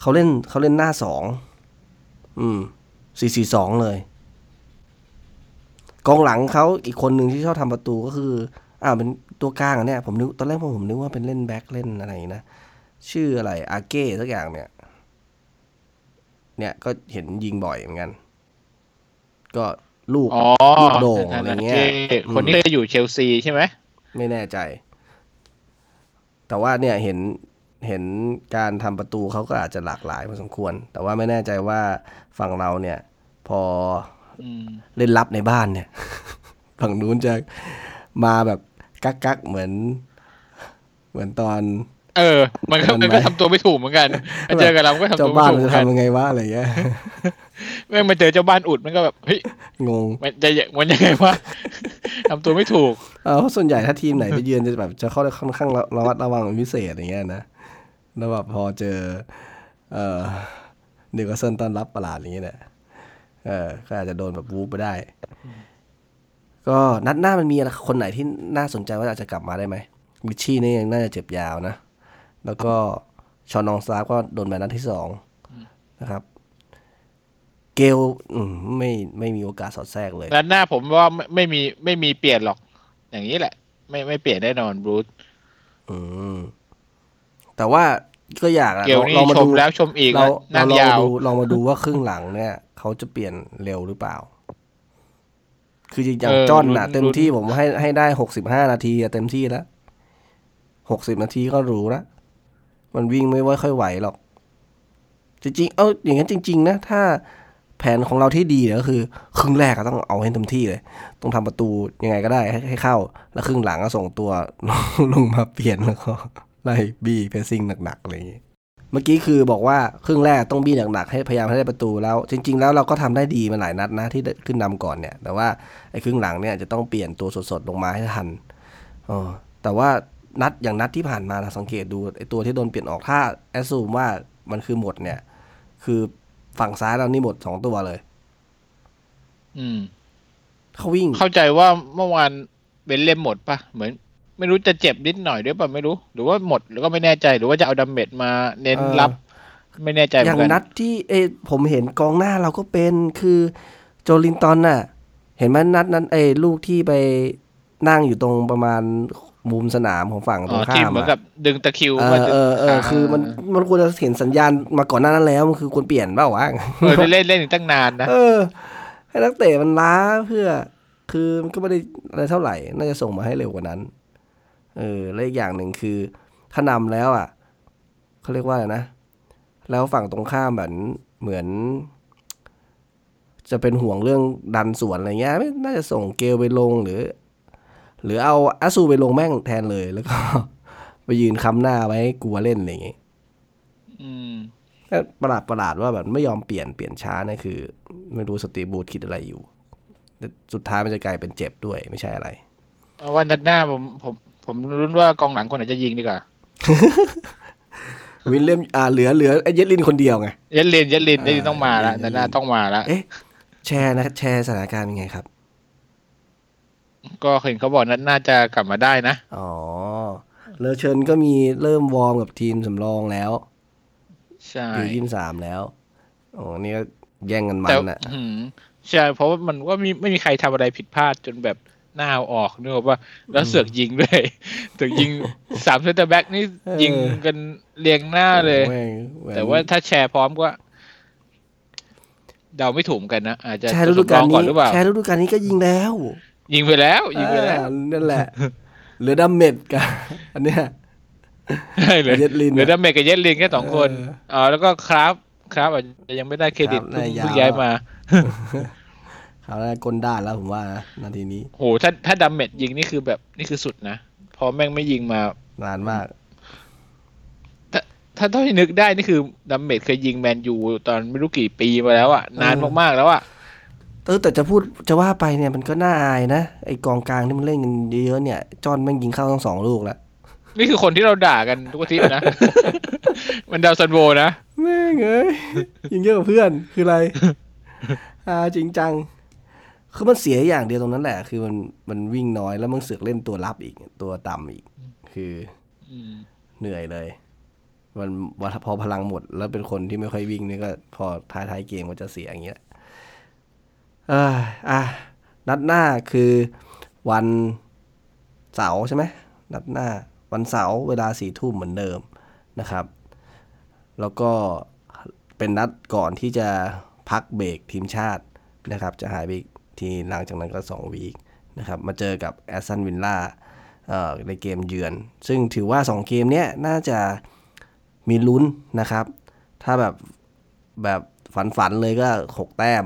เขาเล่นเขาเล่นหน้าสองอืมสี่สี่สองเลย กองหลังเขาอีกคนหนึ่งที่ชอบทำประตูก็คือ อ่าเป็นตัวกลางอะเนี่ยผมนึกตอนแรกผมนึกว่าเป็นเล่นแบ็คเล่นอะไรนะชื่ออะไรอาเก้สักอย่างเนี่ย เนี่ยก็เห็นยิงบ่อยเหมือนกัน ก็ลูกอ๋อลูกโด่งอะไรเงี้ยที่คนที่เคยอยู่เชลซีใช่ไหมไม่แน่ใจ แต่ว่าเนี่ยเห็นเห็นการทำประตูเขาก็อาจจะหลากหลายพอสมควร แต่ว่าไม่แน่ใจว่าฝั่งเราเนี่ย พออืมเล่นลับในบ้านเนี่ย ฝั่งนู้นจะมาแบบ กักกักๆเหมือน เหมือนตอน เออ มันก็มันมันก็ไหมทำตัวไม่ถูกเหมือนกันมาเจอกับเราก็ทำเจ้าตัวไม่บ้านถูกมันเหมืจะอนกันทำยังไงวะอะไรเงี้ยแม่งมาเจอเจ้าบ้านอุดมันก็แบบเฮ้ยงงมันจะมันยังไงวะทำตัวไม่ถูกเออเพราะส่วนใหญ่ถ้าทีมไหนไปเยือนจะแบบจะเข้าค่อนข้างระมัดระวังเป็นพิเศษอย่างเงี้ยนะแล้วแบบพอเจอ เอ่อนิวคาสเซิลต้อนรับประหลาดอย่างเงี้ยเนี่ยเออก็อาจจะโดนแบบวูบไปได้ ก็นัดหน้ามันมีอะไรคนไหนที่น่าสนใจว่าอาจจะกลับมาได้ไหมริตชี่นี่ยังน่าจะเจ็บยาวนะ แล้วก็ชอน ลองสตาฟฟ์ก็โดนแบนนัดที่สองนะครับ เกลอืมไม่ไม่มีโอกาสสอดแทรกเลยแล้วหน้าผมว่าไม่ไม่มีไม่มีเปลี่ยนหรอก อย่างนี้แหละ ไม่ไม่เปลี่ยนแน่นอนบรูซอืมแต่ว่าก็อยากอะเกลนี่ลองมาชดูมแล้วชมอีกเรานะเรานั่งลองยามาวดูลองมาดูว่าครึ่งหลังเนี่ย เขาจะเปลี่ยนเร็วหรือเปล่า คืออย่างเออจอนน่ะลุ้นเต็มที่ผมให้ให้ได้หกสิบห้านาทีอะเต็มที่แล้วหกสิบนาทีก็รู้ละมันวิ่งไม่ว่าค่อยไหวหรอก จริงๆ เอ้าอย่างนั้นจริง ๆ นะ ถ้าแผนของเราที่ดีเนี่ยก็คือ ครึ่งแรกก็ต้องเอาให้เต็มที่เลย ต้องทำประตูยังไงก็ได้ให้ให้เข้า แล้วครึ่งหลังก็ส่งตัวลงมาเปลี่ยนแล้วก็ไล่บี้เพสซิ่งหนักๆอะไรอย่างงี้ เมื่อกี้คือบอกว่าครึ่งแรกต้องบี้หนักๆให้พยายามให้ได้ประตูแล้ว จริง ๆ แล้วเราก็ทำได้ดีมาหลายนัดนะที่ได้ขึ้นนำก่อนเนี่ย แต่ว่าไอ้ครึ่งหลังเนี่ยจะต้องเปลี่ยนตัวสดๆลงมาให้ทันเออแต่ว่านัดอย่างนัดที่ผ่านมาเราสังเกตดูไอ้ตัวที่โดนเปลี่ยนออกถ้าแอสซูมว่ามันคือหมดเนี่ย คือฝั่งซ้ายเรานี่หมดสองตัวเลย อืมเขาวิ่งเข้าใจว่าเมื่อวานเบนเล่มหมดปะเหมือน ไม่รู้จะเจ็บนิดหน่อยด้วยปะไม่รู้ หรือว่าหมดหรือก็ไม่แน่ใจหรือว่าจะเอาดัมเมจมาเน้นเออรับ ไม่แน่ใจเหอมืย่าองนกันนัดที่เอยผมเห็นกองหน้าเราก็เป็นคือโจลินตันน่ะ เห็นไหมนัดนั้นเอยลูกที่ไปนั่งอยู่ตรงประมาณมุมสนามของฝั่งตอ๋รองข้าที่มเหมือนอะกับดึงตะคริวเอมาอดึงเออเออคือมันมันควรจะเห็นสัญญาณมาก่อนหน้านั้นแล้วมันคือควรเปลี่ยนเปล่าวะเออเล่นเล่นถึงตั้งนานนะเออ ให้นักเตะมันล้าเพื่อ คือมันก็ไม่ได้อะไรเท่าไหร่ น่าจะส่งมาให้เร็วกว่านั้น เออและอีกอย่างหนึ่งคือ ถ้านำแล้วอะเขาเรียกว่าอะไรนะ แล้วฝั่งตรงข้ามแบบเหมือน จะเป็นห่วงเรื่องดันสวนอะไรเงี้ยไม่น่าจะส่งเกลไปลงหรือ หรือเอาอาซูไปลงแม่งแทนเลยแล้วก็ ไปยืนค้ำหน้าไว้ให้กลัวเล่นอะไรอย่างงี้อืมแต่ประหลาดประหลาดว่าแบบไม่ยอมเปลี่ยนเปลี่ยนช้าเนี่ยคือ ไม่รู้สตีฟบูธคิดอะไรอยู่แต่สุดท้ายมันจะกลายเป็นเจ็บด้วยไม่ใช่อะไรเอาวันนัดหน้าผมผม ผมรุ้นว่ากองหลังคนไหนจะยิงดีกว่า วินเลียมอ่าเหลือเหลือไอ้เยดลินคนเดียวไงยัดลินยัดลินอ่ายัดลินต้องมาแล้วยัดลินนัดหน้าต้องมาแล้วเอ๊ะแชร์นะแชร์สถานการณ์เป็นไงครับ ก็เห็นเขาบอกนัดหน้าจะกลับมาได้นะ อ๋อเลอเชิญก็มีเริ่มวอร์มกับทีมสำรองแล้ว ใช่อยู่ยี่สิบสามแล้วโอ้นี่ก็แย่งกันมัแต่นอะอืมใช่เพราะว่ามันก็มีไม่มีใครทำอะไรผิดพลาดจนแบบ หน้าเอาออกนึกออกว่าแล้วเสือกยิงด้วยเสือกยิงสามเซนเตอร์แบ็กนี่ยิงกันเรียงหน้าเลยแม่งเหมือนแต่ว่าถ้าแชร์พร้อมก็เดาไม่ถูกเหมือนกันนะอาจจะแชร์ฤดูกาลทดลองก่อนนี้หรือเปล่าแชร์ฤดูกาลนี้ก็ยิงแล้ว ยิงไปแล้ว ยิงไปแล้วอ่านั่นแหละเหลือดัมเมตต์กับอันเนี้ยใช่เลยเย็ดลินเหลือดาเมจกับเย็ดลินแค่สองคนเอออ๋อแล้วก็คราฟท์ คราฟท์อาจจะยังไม่ได้เครดิตครับเพิ่งน่ายาวเพิ่งย้ายมา เขาได้กลด้านแล้วผมว่านะนาทีนี้โหถ้าถ้าดาเมจยิงนี่คือแบบนี่คือสุดนะพอแม่งไม่ยิงมานานมาก ถ้าถ้าเท่าที่นึกได้นี่คือดัมเมตต์เคยยิงแมนยูตอนไม่รู้กี่ปีมาแล้วอะนานเออมากๆแล้วอะเออแต่จะพูดจะว่าไปเนี่ยมันก็น่าอายนะไอกองกลางที่มันเล่นกันเยอะๆเนี่ย จอห์นแม่งยิงเข้าทั้งสองลูกแล้วนี่คือคนที่เราด่ากันทุกอาทิตย์นะ มันดาวซัลโวนะแม่งเอ้ยยิงเยอะกว่าเพื่อนคืออะไรอ่าจริงจัง คือมันเสียอย่างเดียวตรงนั้นแหละ คือมันมันวิ่งน้อยแล้วมันเสือกเล่นตัวรับอีกตัวต่ำอีก คืออืมเหนื่อยเลย มันว่าพอพลังหมด แล้วเป็นคนที่ไม่ค่อยวิ่งนี่ก็ พอท้ายท้ายๆเกมก็จะเสียอย่างเงี้ยเอ่าอะนัดหน้าคือวันเสาร์ใช่ไหมนัดหน้า วันเสาร์เวลาสี่ทุ่มเหมือนเดิมนะครับ แล้วก็เป็นนัดก่อนที่จะพักเบรกทีมชาตินะครับ จะหายไปอีก ทีหลังจากนั้นก็2วีคนะครับมาเจอกับแอสตันวินล่าในเกมเยือน ซึ่งถือว่า 2 เกมเนี้ยน่าจะมีลุ้นนะครับ ถ้าแบบแบบฝันๆเลยก็ 6 แต้ม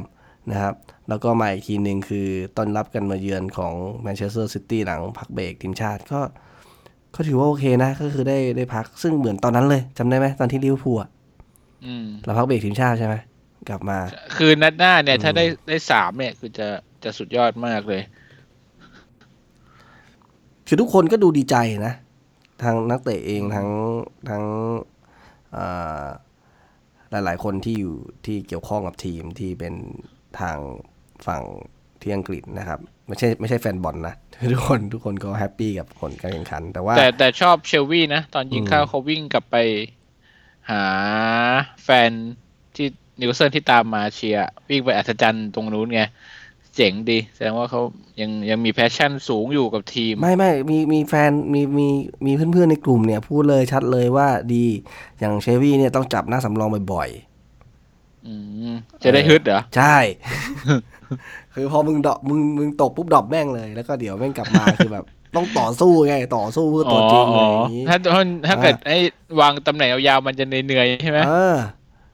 นะครับ แล้วก็มาอีกทีหนึ่งคือต้อนรับกันมาเยือนของแมนเชสเตอร์ซิตี้หลังพักเบรกทีมชาติก็ก็ถือว่าโอเคนะ ก็คือได้ได้พักซึ่งเหมือนตอนนั้นเลยจำได้ไหมตอนที่ลิเวอร์พูลอะอืมเราพักเบรกทีมชาติใช่ไหม กลับมา คือนัดหน้าเนี่ย ถ้าได้ได้สามเนี่ย คือจะจะสุดยอดมากเลย คือทุกคนก็ดูดีใจนะ ทางนักเตะเองทั้งทั้งอ่าหลายๆคนที่อยู่ที่เกี่ยวข้องกับทีมที่เป็นทางฝั่งที่อังกฤษนะครับไม่ใช่ไม่ใช่แฟนบอลนะ ทุกคนทุกคนก็ happy กับผลการแข่งขัน แต่ว่า แต่แต่ชอบเชลวี่นะ ตอนยิงเข้าเขาวิ่งกลับไปหาแฟนที่ นิวเซนที่ตามมาเชียร์วิ่งไปอัฒจันทร์ตรงนู้นไง เจ๋งดี แสดงว่าเขายังยังมี passion สูงอยู่กับทีม ไม่ไม่มีมีแฟนมีมีมีเพื่อนๆในกลุ่มเนี่ย พูดเลยชัดเลยว่าดีอย่างเชวี่เนี่ยต้องจับหน้าสำรองบ่อยอืมจะได้ฮึดเหรอๆใช่ คือพอมึงดอกมึงมึงตกปุ๊บดรอปแม่งเลย แล้วก็เดี๋ยวแม่งกลับมาคือแบบต้องต่อสู้ไง ต่อสู้เพื่อตัวจริงอะไรอย่างนี้ถ้าถ้าถ้าเกิดไอ้วางตำแหน่งยาวๆมันจะเหนื่อยๆใช่ไหมเออ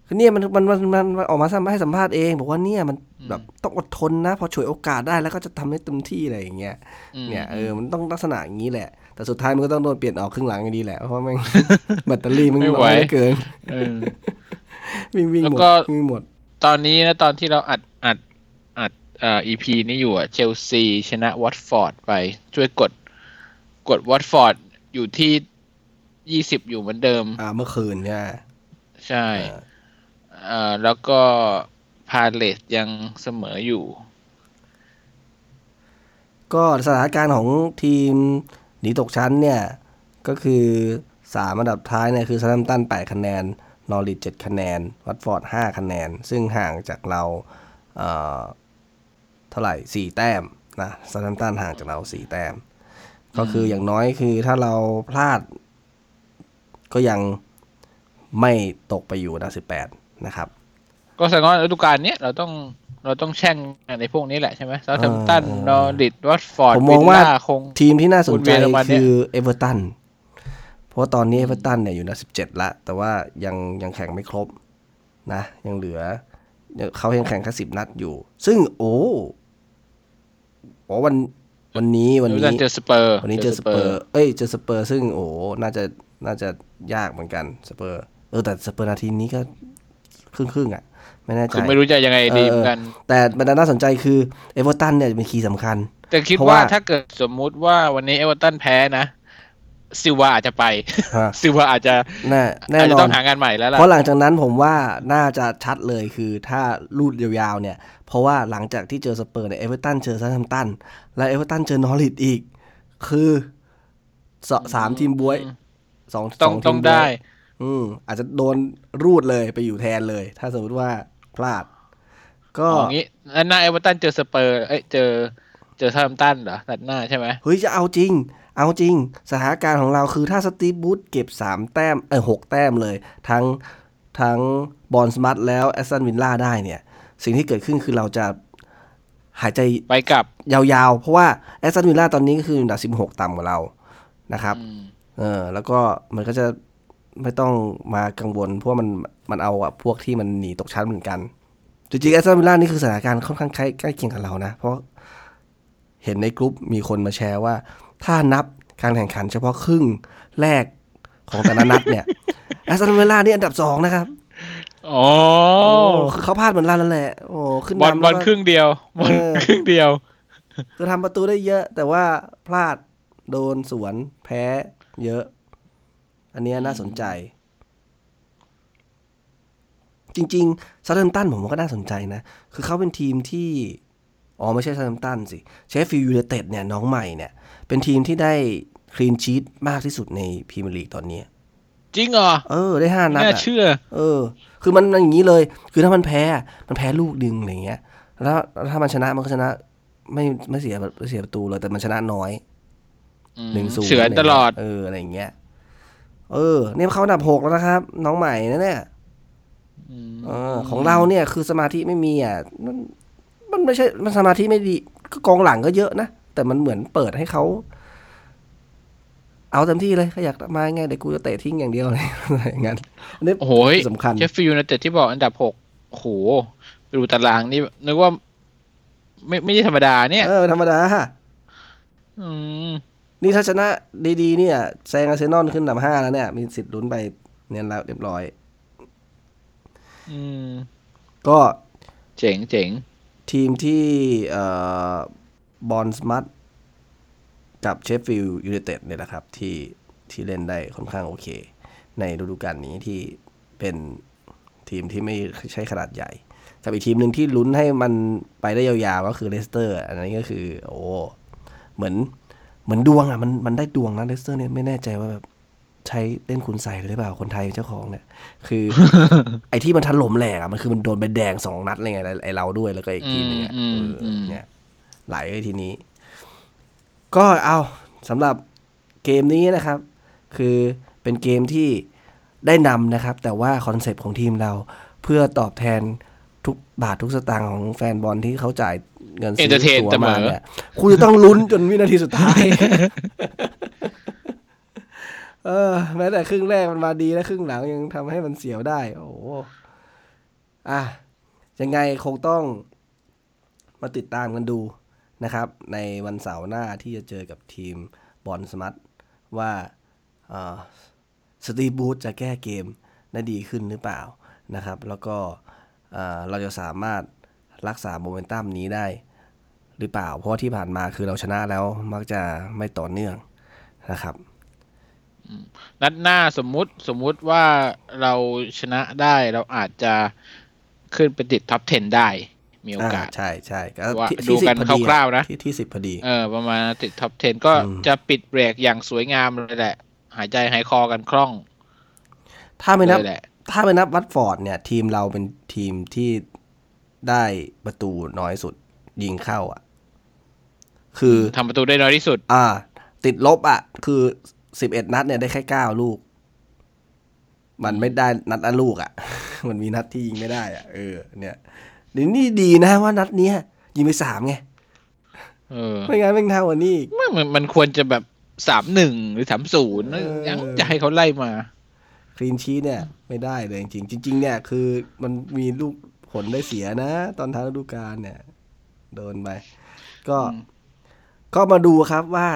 คือเนี่ยมันมันมันมันมันออกมาให้สัมภาษณ์เองบอกว่าเนี่ยมันแบบต้องอดทนนะ พอฉวยโอกาสได้แล้วก็จะทำให้เต็มที่อะไรอย่างเงี้ยมเนี่ยเออมันต้องลักษณะอย่างนี้แหละ แต่สุดท้ายมันก็ต้องโดนเปลี่ยนออกครึ่งหลังอยู่ดีแหละ เพราะว่าแม่งแบตเตอรี่มันน้อยเหลือเกินเออวิ่งวิ่งหมดแล้วก็วิ่งหมด ตอนนี้นะตอนที่เราอัดอัดอัดเอ่อ EP นี้อยู่อะเชลซีชนะวอตฟอร์ดไปช่วยกดกดวอตฟอร์ดอยู่ที่ยี่สิบอยู่เหมือนเดิม อ่าเมื่อคืนเนี่ยใช่ เอ่อแล้วก็พาเลสยังเสมออยู่ ก็สถานการณ์ของทีมหนีตกชั้นเนี่ย ก็คือสามอันดับท้ายเนี่ยคือซัมตันแปดคะแนน นอริทเจ็ดคะแนน วัตฟอร์ดห้าคะแนน ซึ่งห่างจากเราเอ่อเท่าไหร่สี่แต้มนะซัมตันห่างจากเราสี่แต้ม ก็คืออย่างน้อยคือถ้าเราพลาด ก็ยังไม่ตกไปอยู่อันดับสิบแปด นะครับ ก็แสดงว่าฤดูกาลเนี้ยเราต้องเราต้องแช่งในพวกนี้แหละใช่ไหมซา u ์ h ม m ตันเออนอริทวัตฟอร์ดผมมวิองลว่าล่าคงทีมที่น่าสนใจวนเวียนประมาณเนี้ยคือเอเวอร์ตันเพราะว่าตอนนี้เอเวอร์ตันเนี่ยอยู่อันดับสิบเจ็ดละแต่ว่ายังยังแข่งไม่ครบนะ ยังเหลือเขายังแข่งแค่สิบนัดอยู่ ซึ่งโอ้โอ้วันวันนี้วันเอเวอนี้ร์ตันเจอสเปอร์วันนี้เจอสเปอร์เอ้ยเจอสเปอร์ ซึ่งโอ้น่าจะน่าจะยากเหมือนกันสเปอร์ เออแต่สเปอร์นาทีนี้ก็ ครึ่งครึ่งๆอะไม่แน่ใจคือไม่รู้จะยังไงดีเหมือนกัน แต่มันน่าสนใจคือเอเวอร์ตันเนี่ยเป็น key สำคัญ แต่คิดเพราะว่าว่าถ้าเกิดสมมุติว่าวันนี้เอเวอร์ตันแพ้นะซิลวาอาจจะไปฮะซิลวาอาจจะแน่แน่นอนอาจจะต้องหางานใหม่แล้วล่ะเพราะหลังจากนั้นผมว่าน่าจะชัดเลยคือถ้ารูดยาวๆเนี่ย เพราะว่าหลังจากที่เจอสเปอร์เนี่ยเอเวอร์ตันเจอเซาแธมป์ตันแล้วเอเวอร์ตันเจอนอริชอีก คือสสามทีมบวยสองต้องสต้องทีมบ๊วยได้ อืมอาจจะโดนรูดเลยไปอยู่แทนเลย ถ้าสมมติว่าพลาด ก็อย่างนี้แล้วหน้าเอเวอร์ตันเจอสเปอร์เอ้ยเจอ เจอเซาแธมป์ตันเหรอนัดหน้าใช่ไหมเฮ้ยจะเอาจริง เอาจริง สถานการณ์ของเราคือถ้าสตีฟบรูซเก็บ3แต้มเออหกแต้มเลย ทั้งทั้งบอร์นมัธแล้วแอสตันวิลล่าได้เนี่ย สิ่งที่เกิดขึ้นคือเราจะหายใจไปกลับยาวๆ เพราะว่าแอสตันวินล่าตอนนี้ก็คืออันดับ16 ต่ำกว่าเรานะครับอืมเออ แล้วก็มันก็จะ ไม่ต้องมากังวล เพราะว่ามันมันเอาอะพวกที่มันหนีตกชั้นเหมือนกัน จริงๆแอสตันวิลล่านี่คือสถานการณ์ค่อนข้างใกล้ใกล้เคียงกับเรานะ เพราะเห็นในกลุ่มมีคนมาแชร์ว่า ถ้านับการแข่งขันเฉพาะครึ่งแรกของแต่ละนัดเนี่ยแอสตันวิลล่านี่อันดับสองนะครับอ๋อโอ้คือเขาพลาดเหมือนเรานั่นแหละโอ้ขึ้นบอลนำบอลแล้วก็ครึ่งเดียวบอลเออครึ่งเดียวคือทำประตูได้เยอะ แต่ว่าพลาดโดนสวนแพ้เยอะ อันเนี้ยน่าสนใจ จริงๆเซาแธมป์ตันผมว่าก็น่าสนใจนะ คือเขาเป็นทีมที่ อ๋อ ไม่ใช่เซาแธมป์ตันสิเชฟฟิลด์ยูไนเต็ดเนี่ย น้องใหม่เนี่ย เป็นทีมที่ได้ clean sheet มากที่สุดในพรีเมียร์ลีกตอนนี้ จริงเหรอ เออ ได้ห้านัไม่ดน่าอะเชื่อ เออ คือมันมันอย่างนี้เลย คือถ้ามันแพ้อะมันแพ้ลูกดึงอะไรเงี้ยแล้วแล้วถ้ามันชนะมันก็ชนะ ไม่ไม่เสียไม่เสียประตูเลยแต่มันชนะน้อยอืมหนึ่งศูนย์เฉือนตลอด เออ อะไรอย่างเงี้ย เออเนี่ยเขาอันดับหกแล้วนะครับ น้องใหม่นะเนี่ยมเออของเราเนี่ยคือสมาธิไม่มีอะมันมันไม่ใช่มันสมาธิไม่ดีก็กองหลังก็เยอะนะแต่มันเหมือนเปิดให้เขาเอาเต็มที่เลยเขาอยากมาไงเดี๋ยวกูจะเตะทิ้งอย่างเดียวเลยอะไรอย่างนั้นอันนี้โอ้โหยสำคัญเชฟฟิลด์ยูไนเต็ดที่บอกอันดับหกโอ้โหไปดูตารางนี่นึกว่า ไม่ไม่ใช่ธรรมดาเนี่ยเออธรรมดาอืม นี่ถ้าชนะดีๆเนี่ยแซงอาร์เซนอลขึ้นอันดับห้าแล้วเนี่ย มีสิทธิ์ลุ้นไปเนี่ยแล้วเรียบร้อย อืม ก็เจ๋งเจ๋งทีมที่เอ่อบอร์นมัธกับเชฟฟิลด์ยูไนเต็ดเนี่ยแหละครับ ที่ที่เล่นได้ค่อนข้างโอเค ในฤดูกาลนี้ที่เป็นทีมที่ไม่ใช่ขนาดใหญ่กับอีกทีมหนึ่งที่ลุ้นให้มันไปได้ยาวๆ ก็คือเลสเตอร์ อันนี้ก็คือ โอ้เหมือน เหมือนดวงอะมันมันได้ดวงนะเลสเตอร์เนี่ยไม่แน่ใจว่าแบบใช้เล่นคุณไสยหรือเปล่าคนไทยเจ้าของเนี่ย คือ ไอ้ที่มันถล่มแหลกอะมันคือมันโดนใบแดงสองนัดเลยไงไอ้เราด้วยแล้วก็อีกทีมหนึ่งอะอืมเออือมเนี่ยไหลไอ้ทีนี้ ก็เอาสำหรับเกมนี้นะครับ คือเป็นเกมที่ได้นำนะครับ แต่ว่าคอนเซปต์ของทีมเราเพื่อตอบแทนทุกบาททุกสตางค์ของแฟนบอลที่เขาจ่าย เงินซื้อ Entertain ตั๋วเสมมาอเนี่ยคุณจะต้องลุ้นจนวินาทีสุดท้ายเออแม้แต่ครึ่งแรกมันมาดีแล้วครึ่งหลังยังทำให้มันเสียวได้ โอ้โหอะยังไงคงต้องมาติดตามกันดูนะครับ ในวันเสาร์หน้าที่จะเจอกับทีมบอลสมัตว่าสตีบูธจะแก้เกมได้ดีขึ้นหรือเปล่านะครับ แล้วก็เอ่อเราจะสามารถ รักษาโมเมนตัมนี้ได้หรือเปล่า เพราะว่าที่ผ่านมาคือเราชนะแล้วมักจะไม่ต่อเนื่องนะครับนัดหน้าสมมุติสมมุติว่าเราชนะได้เราอาจจะขึ้นไปติด top 10 ได้ มีโอกาส ใช่ใช่ก็ว่าที่ดูที่สิบกันพอดีคร่าวๆนะที่ที่สิบพอดี เออ ประมาณติด top 10 ก็อืมจะปิดเบรกอย่างสวยงามเลยแหละ หายใจหายคอกันคล่อง ถ้าไม่นับเลยแหละถ้าไม่นับวัตฟอร์ดเนี่ย ทีมเราเป็นทีมที่ ได้ประตูน้อยสุด ยิงเข้าอะ คือทำประตูได้น้อยที่สุด อ่า ติดลบอะ คือสิบเอ็ดนัดเนี่ยได้แค่เก้าลูก มันไม่ได้นัดละลูกอะ มันมีนัดที่ยิงไม่ได้อะเออ เนี่ยเดี๋ยวนี่ดีนะว่านัดเนี้ยยิงไปสามไงเออไม่งั้นแม่งเท่ากว่านี้อีกมันมันมันควรจะแบบสามหนึ่งหรือสามศูนย์เออยังจะให้เขาไล่มาคลีนชีเนี่ย ไม่ได้เลยจริงๆจริง ๆ เนี่ยคือมันมีลูก ผลได้เสียนะ ตอนท้ายฤดูกาลเนี่ย โดนไป ก็อืมก็มาดูครับว่า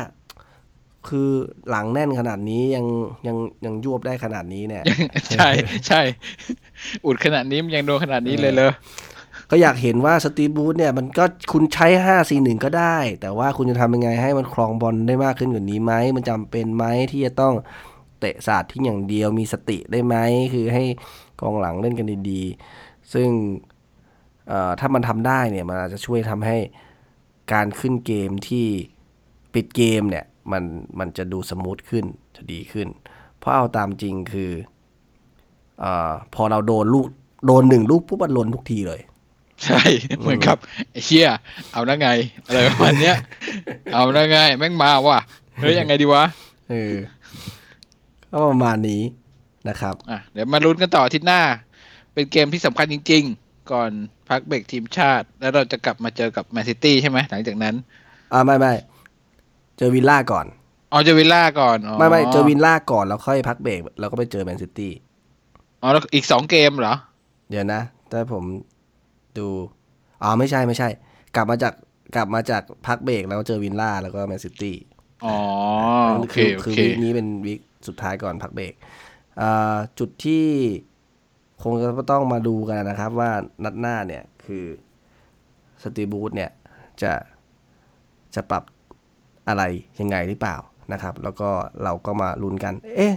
คือหลังแน่นขนาดนี้ยังยังยังยวบได้ขนาดนี้เนี่ย ใช่ใช่อุดขนาดนี้มันยังโดนขนาดนี้เลยเลยก็อยากเห็นว่าสตีฟบูธเนี่ยมันก็คุณใช้ห้าสี่หนึ่งก็ได้ แต่ว่าคุณจะทำยังไงให้มันครองบอลได้มากขึ้นกว่านี้ไหม มันจำเป็นไหมที่จะต้องเตะศาสตร์ที่อย่างเดียวมีสติได้ไหม คือให้กองหลังเล่นกันดีๆ ซึ่งเอ่อ ถ้ามันทำได้เนี่ยมันอาจจะช่วยทำให้การขึ้นเกมที่ปิดเกมเนี่ยมันมันจะดูสมูทขึ้นจะดีขึ้น เพราะเอาตามจริงคือเอ่อพอเราโดนลูกโดนหนึ่งลูกปุ๊บมันลนทุกทีเลย ใช่ เหมือนครับไอ้เชี่ยเอานะไงอะไรประมาณเนี้ย เอานะไงแม่งมาว่ะเฮ้ยยังไงดีวะเออก็ประมาณนี้นะครับอะเดี๋ยวมาลุ้นกันต่ออาทิตย์หน้า เป็นเกมที่สำคัญจริง ๆ ก่อนพักเบรกทีมชาติ แล้วเราจะกลับมาเจอกับแมนซิตี้ใช่ไหมหลังจากนั้นอ่าไม่ไม่เจอวิลล่าก่อนอ๋อเจอวิลล่าก่อนอ๋อไม่ไม่เจอวินล่าก่อนแล้วค่อยพักเบรกแล้วก็ไปเจอแมนซิตี้อ๋อแล้วอีกสองเกมเหรอ เดี๋ยวนะถ้าผมดูอ๋อไม่ใช่ไม่ใช่ กลับมาจากกลับมาจากพักเบรกแล้วเจอวินล่าแล้วก็แมนซิตี้ อ๋อโอเคคือโอคือเควีคนี้เป็นวีคสุดท้ายก่อนพักเบรกอ่าจุดที่ คงจะต้องมาดูกันนะครับว่านัดหน้าเนี่ยคือสตีบูธเนี่ยจะจะปรับอะไรยังไงหรือเปล่านะครับ แล้วก็เราก็มาลุ้นกัน เอ๊ะ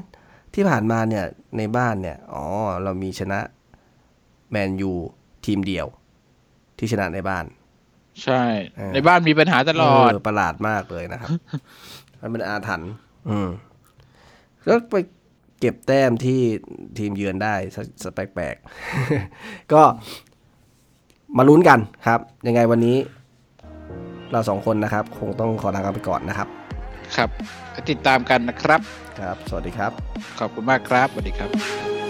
ที่ผ่านมาเนี่ยในบ้านเนี่ย อ๋อ เรามีชนะแมนยูทีมเดียว ที่ชนะในบ้าน ใช่เออในบ้านมีปัญหาตลอดเประหลาดมากเลยนะครับ มันเป็นอาถรรพ์อืมแล้วไป เก็บแต้มที่ทีมเยือนได้สสแปลกๆ ก็มาลุ้นกันครับ ยังไงวันนี้ เราสองคนนะครับ คงต้องขอลากันไปก่อนนะครับ ครับติดตามกันนะครับ ครับ สวัสดีครับ ขอบคุณมากครับ สวัสดีครับ